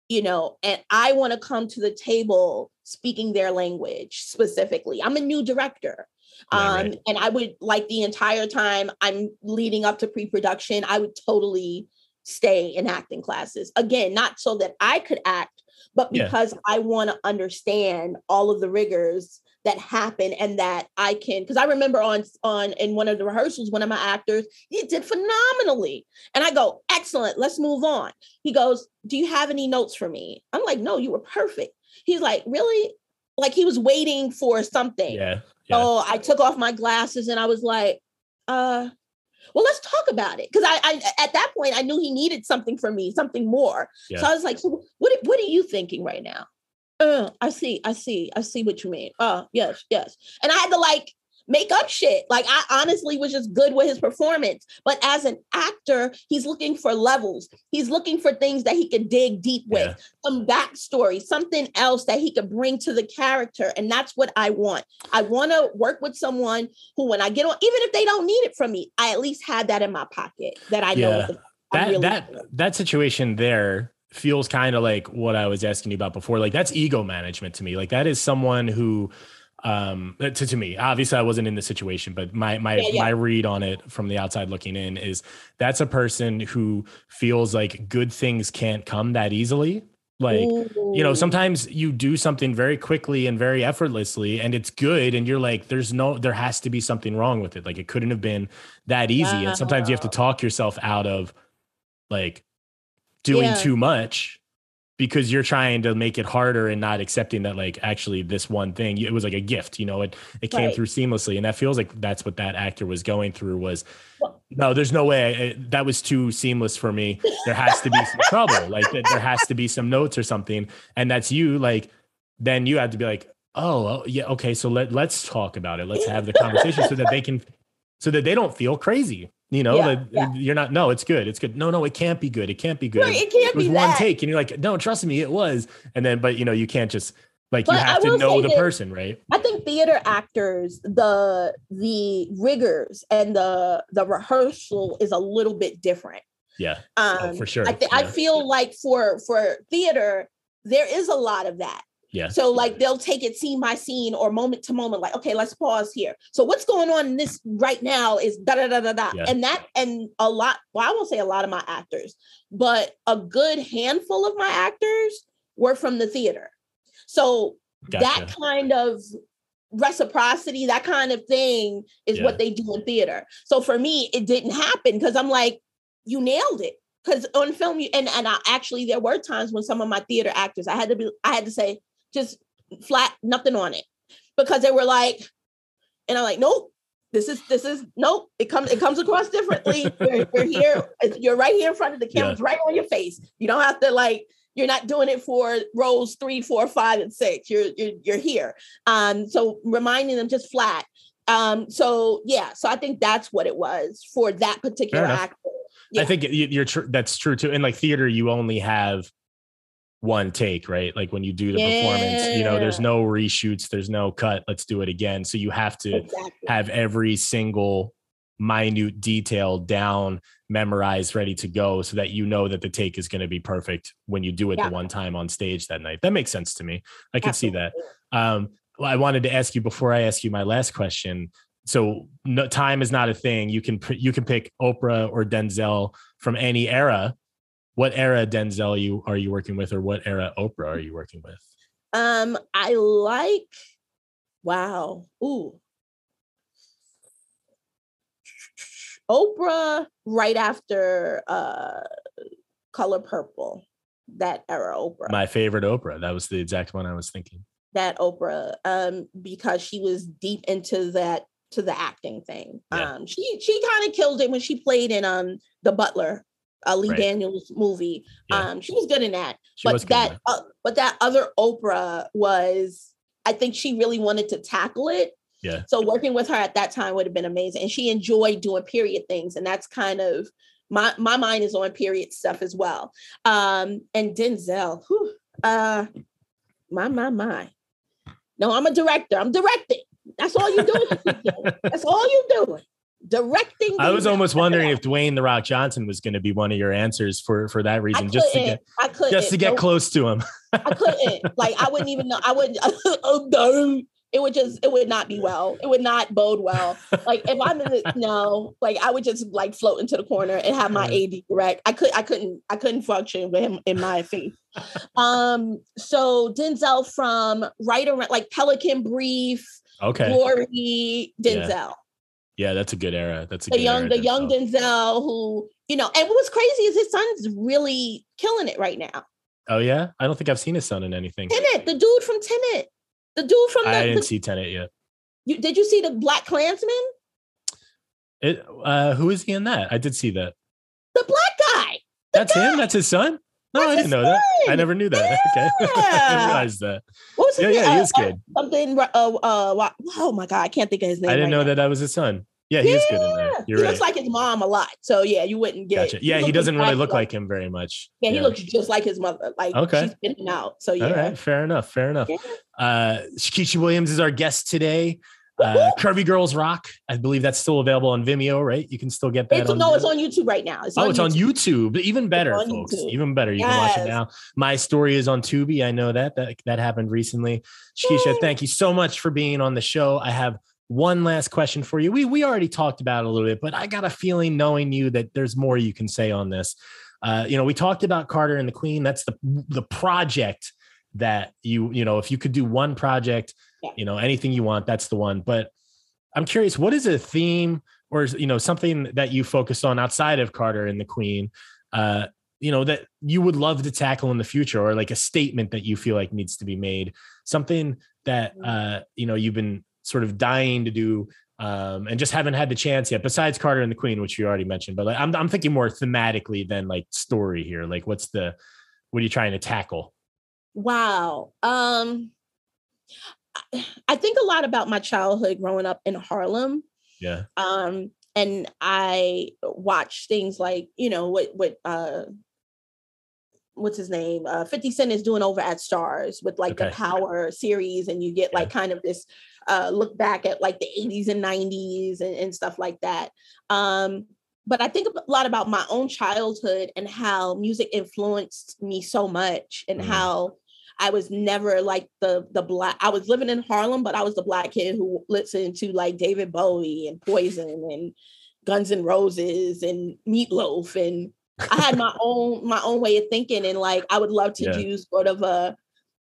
Speaker 3: you know, and I want to come to the table speaking their language specifically. I'm a new director. Um,
Speaker 1: right.
Speaker 3: and I would like the entire time I'm leading up to pre-production, I would totally stay in acting classes. Again, not so that I could act, but
Speaker 1: Yeah.
Speaker 3: because I want to understand all of the rigors that happen and that I can because I remember on on in one of the rehearsals, one of my actors, he did phenomenally. And I go, excellent, let's move on. He goes, Do you have any notes for me? I'm like, No, you were perfect. He's like, Really? Like he was waiting for something.
Speaker 1: yeah,
Speaker 3: So I took off my glasses and I was like, uh, well, let's talk about it. Because I, I at that point I knew he needed something from me, something more.
Speaker 1: Yeah.
Speaker 3: So I was like, so what what are you thinking right now? Uh, I see, I see, I see what you mean. Oh, yes, yes. And I had to like make up shit. Like I honestly was just good with his performance. But as an actor, he's looking for levels. He's looking for things that he could dig deep with,
Speaker 1: Yeah.
Speaker 3: some backstory, something else that he could bring to the character. And that's what I want. I want to work with someone who, when I get on, even if they don't need it from me, I at least had that in my pocket that I know.
Speaker 1: Yeah.
Speaker 3: the-
Speaker 1: that
Speaker 3: really
Speaker 1: that that situation there feels kind of like what I was asking you about before. Like that's ego management to me. Like that is someone who um to, to me. Obviously i wasn't in the situation but my my
Speaker 3: Yeah, yeah.
Speaker 1: my read on it from the outside looking in is that's a person who feels like good things can't come that easily. Like you know sometimes you do something very quickly and very effortlessly and it's good and you're like there's no there has to be something wrong with it. Like it couldn't have been that easy. And sometimes you have to talk yourself out of like doing
Speaker 3: Yeah.
Speaker 1: too much because you're trying to make it harder and not accepting that like actually this one thing it was like a gift you know it it came
Speaker 3: Right.
Speaker 1: through seamlessly. And that feels like that's what that actor was going through was no there's no way it- that was too seamless for me. There has to be some trouble like there has to be some notes or something. And that's you like then you have to be like oh, oh yeah okay so let let's talk about it. Let's have the conversation so that they can so that they don't feel crazy you know
Speaker 3: Yeah,
Speaker 1: that
Speaker 3: yeah.
Speaker 1: you're not no it's good it's good no no it can't be good it can't be good
Speaker 3: Right, it can't
Speaker 1: it was
Speaker 3: be
Speaker 1: one
Speaker 3: that.
Speaker 1: take and you're like no trust me it was and then but you know you can't just like you have
Speaker 3: I
Speaker 1: to know the
Speaker 3: that-
Speaker 1: person right
Speaker 3: I think theater actors, the the rigors and the the rehearsal is a little bit different.
Speaker 1: yeah
Speaker 3: Um,
Speaker 1: Oh, for sure,
Speaker 3: I, th- I
Speaker 1: yeah.
Speaker 3: feel like for for theater, there is a lot of that.
Speaker 1: Yeah
Speaker 3: So like they'll take it scene by scene or moment to moment, like, okay, let's pause here. So what's going on in this right now is da da da da da.
Speaker 1: Yeah.
Speaker 3: And that and a lot, well, I won't say a lot of my actors, but a good handful of my actors were from the theater. So that kind of reciprocity, that kind of thing is
Speaker 1: Yeah.
Speaker 3: what they do in theater. So for me, it didn't happen because I'm like, you nailed it. Because on film, you and and I actually there were times when some of my theater actors, I had to be, I had to say just flat, nothing on it, because they were like, and I'm like, nope, this is this is nope. It comes it comes across differently. We're, we're here. You're right here in front of the camera.
Speaker 1: Yeah.
Speaker 3: Right on your face. You don't have to like. You're not doing it for rows three, four, five, and six. You're you're you're here. Um, so reminding them just flat. Um, so yeah, so I think that's what it was for that particular actor.
Speaker 1: I think you- you're true. That's true too. In like theater, you only have one take, right? Like when you do the performance, you know, there's no reshoots, there's no cut. Let's do it again. So you have to
Speaker 3: Exactly.
Speaker 1: have every single minute detail down, memorized, ready to go, so that you know that the take is going to be perfect when you do it
Speaker 3: Yeah.
Speaker 1: the one time on stage that night. That makes sense to me. I can see that. Um, well, I wanted to ask you before I ask you my last question. So no, time is not a thing. You can you can pick Oprah or Denzel from any era. What era Denzel you are you working with, or what era Oprah are you working with?
Speaker 3: Um, I like. Wow. Ooh. Oprah right after uh Color Purple. That era Oprah.
Speaker 1: My favorite Oprah. That was the exact one I was thinking.
Speaker 3: that Oprah um because she was deep into that to the acting thing.
Speaker 1: Yeah.
Speaker 3: Um she she kind of killed it when she played in um The Butler, a Lee
Speaker 1: Right.
Speaker 3: Daniels movie.
Speaker 1: Yeah.
Speaker 3: Um she was good in that.
Speaker 1: She
Speaker 3: but that uh, but that other Oprah was I think she really wanted to tackle it.
Speaker 1: Yeah.
Speaker 3: So working with her at that time would have been amazing. And she enjoyed doing period things. And that's kind of my my mind is on period stuff as well. Um and Denzel, whew, uh my my my. No, I'm a director. I'm directing. That's all you do. That's all you doing. Directing.
Speaker 1: I was almost wondering if Dwayne the Rock Johnson was going to be one of your answers for for that reason, just to get
Speaker 3: I couldn't.
Speaker 1: just to get
Speaker 3: Nope.
Speaker 1: close to him.
Speaker 3: I couldn't. Like I wouldn't even know. I wouldn't. oh, no. It would just. It would not be well. It would not bode well. Like if I'm in the no, like I would just like float into the corner and have my AD direct. I could. I couldn't. I couldn't function with him in my faith. Um. So Denzel from right around like Pelican Brief,
Speaker 1: Okay,
Speaker 3: Glory, Denzel.
Speaker 1: yeah, that's a good era. That's a
Speaker 3: the
Speaker 1: good
Speaker 3: young
Speaker 1: era,
Speaker 3: the young
Speaker 1: Denzel.
Speaker 3: Denzel who you know and what was crazy is his son's really killing it right now.
Speaker 1: Oh yeah, I don't think I've seen his son in anything.
Speaker 3: Tenet, the dude from Tenet, the dude from
Speaker 1: I
Speaker 3: the,
Speaker 1: didn't
Speaker 3: the
Speaker 1: see Tenet yet.
Speaker 3: you, did you see the Black Klansman?
Speaker 1: It, uh, who is he in that? I did see that.
Speaker 3: The black guy.
Speaker 1: That's
Speaker 3: guy.
Speaker 1: him. That's his son. No,
Speaker 3: That's
Speaker 1: I didn't know that. I never knew that. Okay, I didn't realize that.
Speaker 3: What was his
Speaker 1: Yeah,
Speaker 3: name?
Speaker 1: yeah, he
Speaker 3: Uh,
Speaker 1: is
Speaker 3: uh,
Speaker 1: good.
Speaker 3: something. Uh, uh, oh my god, I can't think of his name.
Speaker 1: I didn't
Speaker 3: right
Speaker 1: know
Speaker 3: now.
Speaker 1: that that was his son. Yeah, he is good in there. You're
Speaker 3: he
Speaker 1: right.
Speaker 3: looks like his mom a lot. So yeah, you wouldn't get.
Speaker 1: Gotcha. Yeah, he
Speaker 3: looks
Speaker 1: doesn't really look like him very much.
Speaker 3: Yeah, he looks just like his mother. Like
Speaker 1: Okay.
Speaker 3: she's been out. So yeah.
Speaker 1: All right, fair enough. Fair enough.
Speaker 3: Yeah.
Speaker 1: Uh, Shakisha Williams is our guest today. Uh, Curvy Girls Rock. I believe that's still available on Vimeo, right? You can still get that.
Speaker 3: It's,
Speaker 1: on
Speaker 3: no, it's on YouTube right now. It's
Speaker 1: Oh, it's on
Speaker 3: YouTube.
Speaker 1: YouTube. Even better, folks.
Speaker 3: YouTube.
Speaker 1: Even better. You can watch it now. My story is on Tubi. I know that. That that happened recently. Shakisha, thank you so much for being on the show. I have one last question for you. We we already talked about it a little bit, but I got a feeling knowing you that there's more you can say on this. Uh, you know, we talked about Carter and the Queen. That's the the project that you you know if you could do one project,
Speaker 3: Yeah.
Speaker 1: you know anything you want, that's the one. But I'm curious, what is a theme or you know something that you focused on outside of Carter and the Queen uh, you know that you would love to tackle in the future or like a statement that you feel like needs to be made something that
Speaker 3: Mm.
Speaker 1: uh you know you've been sort of dying to do um and just haven't had the chance yet besides carter and the queen which you already mentioned but like i'm, I'm thinking more thematically than like story here like what's the what are you trying to tackle
Speaker 3: Wow. Um I- think a lot about my childhood growing up in Harlem.
Speaker 1: yeah
Speaker 3: Um and I watched things like, you know, what what uh what's his name? Uh 50 Cent is doing over at Starz with like the Power series and you get like kind of this uh look back at like the 80s and 90s and, and stuff like that. Um but I think a lot about my own childhood and how music influenced me so much and
Speaker 1: Mhm.
Speaker 3: how I was never like the the black I was living in Harlem, but I was the black kid who listened to like David Bowie and Poison and Guns N' Roses and Meatloaf and I had my own my own way of thinking and like I would love to
Speaker 1: Yeah.
Speaker 3: do sort of a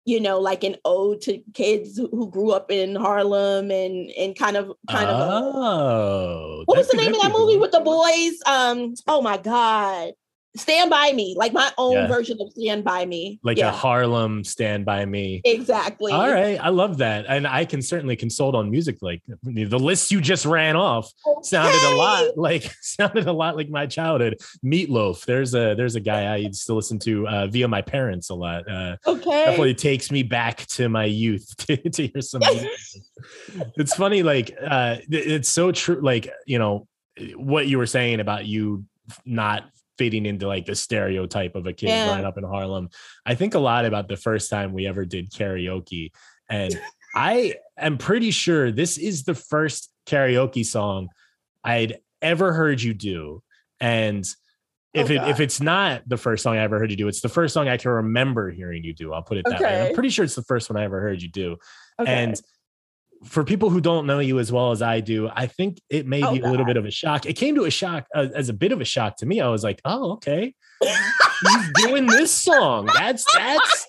Speaker 3: you know like an ode to kids who- grew up in Harlem and and kind of kind of a,
Speaker 1: oh
Speaker 3: what was the name of
Speaker 1: that
Speaker 3: movie with the boys? Um oh my god Stand by me like my own
Speaker 1: Yeah.
Speaker 3: version of Stand by me
Speaker 1: like a harlem stand by me
Speaker 3: exactly
Speaker 1: all right i love that and i can certainly consult on music like the list you just ran off sounded a lot like sounded a lot like my childhood. Meatloaf. There's a there's a guy I used to listen to uh, via my parents a lot. Uh,
Speaker 3: okay
Speaker 1: definitely takes me back to my youth to, to hear some. it's funny, like uh, it's so true. Like you know what you were saying about you not fitting into like the stereotype of a kid
Speaker 3: Yeah.
Speaker 1: growing up in Harlem. I think a lot about the first time we ever did karaoke, and I am pretty sure this is the first karaoke song I'd ever heard you do. And oh, if
Speaker 3: Oh,
Speaker 1: it if it's not the first song I ever heard you do, it's the first song I can remember hearing you do. I'll put it that way. I'm pretty sure it's the first one I ever heard you do.
Speaker 3: okay.
Speaker 1: And for people who don't know you as well as I do, I think it may
Speaker 3: Oh,
Speaker 1: be a little bit of a shock. It came to a shock uh, as a bit of a shock to me. I was like, "Oh, okay, he's doing this song. That's that's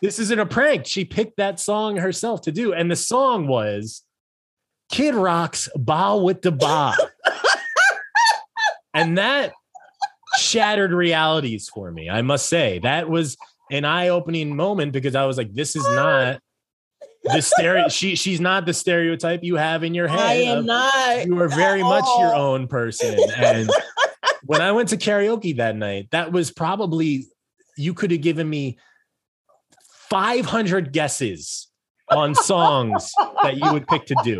Speaker 1: this isn't a prank. She picked that song herself to do, and the song was Kid Rock's "Bawitdaba," and that shattered realities for me. I must say that was an eye-opening moment because I was like, "This is not." The stereo she she's not the stereotype you have in your head.
Speaker 3: I am not
Speaker 1: you are very much your own person. And when I went to karaoke that night, that was probably you could have given me 500 guesses on songs that you would pick to do.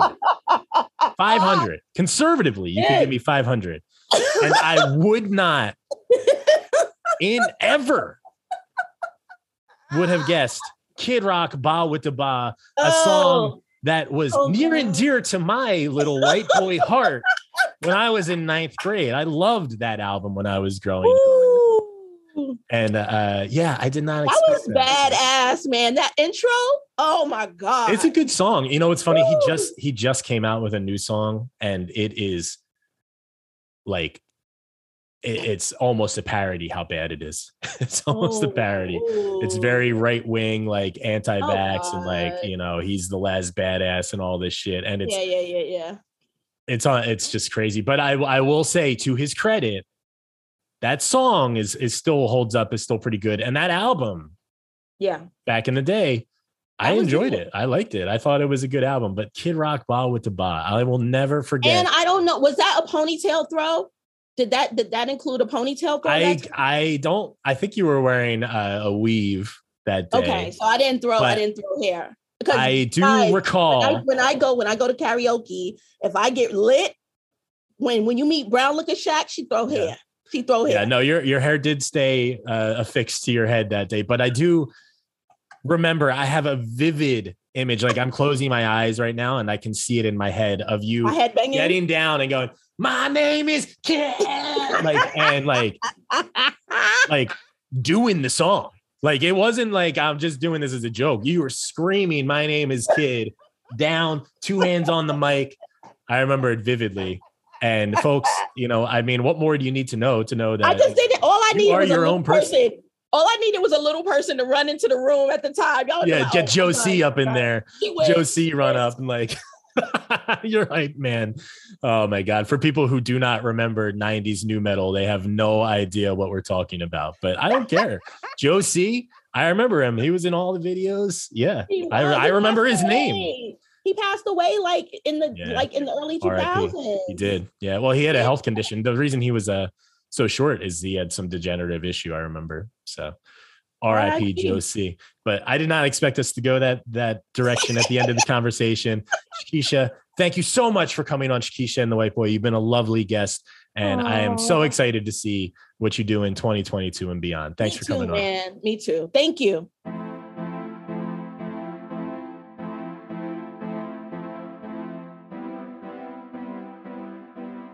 Speaker 1: 500 conservatively, you could give me 500, and I would not in ever would have guessed Kid Rock Bawitdaba, a song that was
Speaker 3: Oh,
Speaker 1: near and dear to my little white boy heart when I was in ninth grade. I loved that album when I was growing.
Speaker 3: Ooh.
Speaker 1: And uh, yeah, I did not
Speaker 3: That
Speaker 1: expect
Speaker 3: was badass, man. That intro, oh my god!
Speaker 1: It's a good song. You know, it's funny. He just he just came out with a new song, and it is like it- it's almost a parody how bad it is. it's almost a parody. It's very oh. right wing, like oh, anti-vax, and like
Speaker 3: Oh,
Speaker 1: you know he's the last badass and all this shit. And it's
Speaker 3: yeah, yeah, yeah, yeah.
Speaker 1: it's on it's just crazy but i i will say to his credit that song is is still holds up is still pretty good and that album
Speaker 3: Yeah.
Speaker 1: back in the day i enjoyed it i liked it i thought it was a good album but kid rock bawitdaba i will never forget
Speaker 3: And I don't know, was that a ponytail throw? Did that did that include a ponytail
Speaker 1: i i don't i think you were wearing uh, a weave that day
Speaker 3: okay, so I didn't throw I didn't throw hair. Because
Speaker 1: i do recall
Speaker 3: when I, when I go when I go to karaoke, if I get lit, when when you meet brown looking Shaq, she throw
Speaker 1: Yeah.
Speaker 3: hair. She throw hair.
Speaker 1: yeah no your your hair did stay uh, affixed to your head that day but i do remember i have a vivid image like i'm closing my eyes right now and i can see it in my head of you
Speaker 3: My head banging.
Speaker 1: getting down and going my name is kid like and like like doing the song like it wasn't like i'm just doing this as a joke you were screaming my name is kid down two hands on the mic i remember it vividly and folks you know i mean what more do you need to know to know that
Speaker 3: I just did it. All I needed
Speaker 1: are
Speaker 3: was a
Speaker 1: your
Speaker 3: little
Speaker 1: own person.
Speaker 3: All I needed was a little person to run into the room at the time. Y'all
Speaker 1: yeah get joe
Speaker 3: my
Speaker 1: up in
Speaker 3: God.
Speaker 1: there
Speaker 3: She was-
Speaker 1: joe c run up and like You're right, man. Oh my god. For people who do not remember 90s nu metal, they have no idea what we're talking about. But I don't care. Joe C, I remember him. He was in all the videos. Yeah. I. I remember his name.
Speaker 3: He passed away like in the
Speaker 1: Yeah.
Speaker 3: like in the early two
Speaker 1: R.I.P. He did. Yeah. Well, he had a health condition. The reason he was uh so short is he had some degenerative issue, I remember. So RIP C. But I did not expect us to go that that direction at the end of the conversation. Shakisha, thank you so much for coming on Shakisha and the White Boy. You've been a lovely guest. And I am so excited to see what you do in 2022 and beyond. Thanks
Speaker 3: Me
Speaker 1: for
Speaker 3: too,
Speaker 1: coming on.
Speaker 3: man. Me too. Thank you.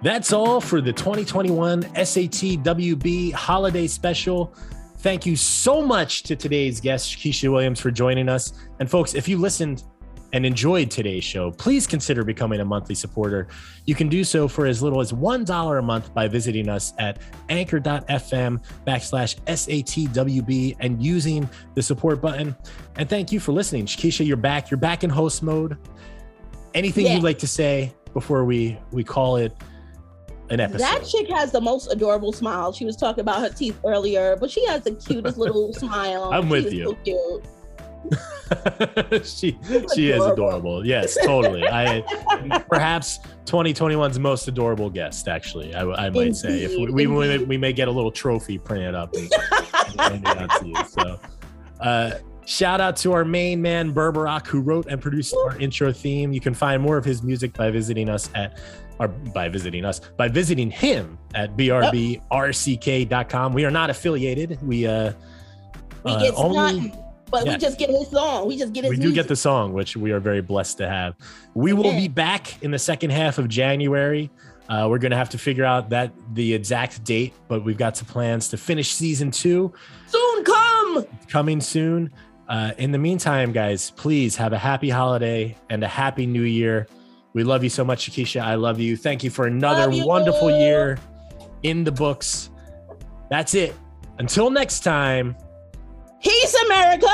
Speaker 1: That's all for the 2021 SAT WB holiday special. Thank you so much to today's guest, Keisha Williams, for joining us. And folks, if you listened and enjoyed today's show, please consider becoming a monthly supporter. You can do so for as little as $1 a month by visiting us at anchor.fm backslash SATWB and using the support button. And thank you for listening. Keisha, you're back. You're back in host mode. Anything
Speaker 3: Yeah.
Speaker 1: you'd like to say before we we call it an episode?
Speaker 3: That chick has the most adorable smile. She was talking about her teeth earlier, but she has the cutest little smile.
Speaker 1: I'm
Speaker 3: She
Speaker 1: with you.
Speaker 3: So
Speaker 1: she she is adorable. Yes, totally. I perhaps 2021's most adorable guest. Actually, I, I might say if we we, we, we may get a little trophy printed up and, and out to you. So, uh, shout out to our main man Berberock who wrote and produced our intro theme. You can find more of his music by visiting us at. Or by visiting us, by visiting him at brbRCK.com. We are not affiliated. We uh,
Speaker 3: We
Speaker 1: uh,
Speaker 3: get
Speaker 1: only
Speaker 3: not, but
Speaker 1: yeah.
Speaker 3: we just get his song. We just get his
Speaker 1: we do get the song, which we are very blessed to have. We will be back in the second half of January. Uh, we're going to have to figure out that the exact date, but we've got some plans to finish season two
Speaker 3: soon come.
Speaker 1: coming soon. Uh, in the meantime, guys, please have a happy holiday and a happy new year. We love you so much, Shakisha. I love you. Thank you for another
Speaker 3: you.
Speaker 1: wonderful year in the books. That's it. Until next time.
Speaker 3: Peace, America.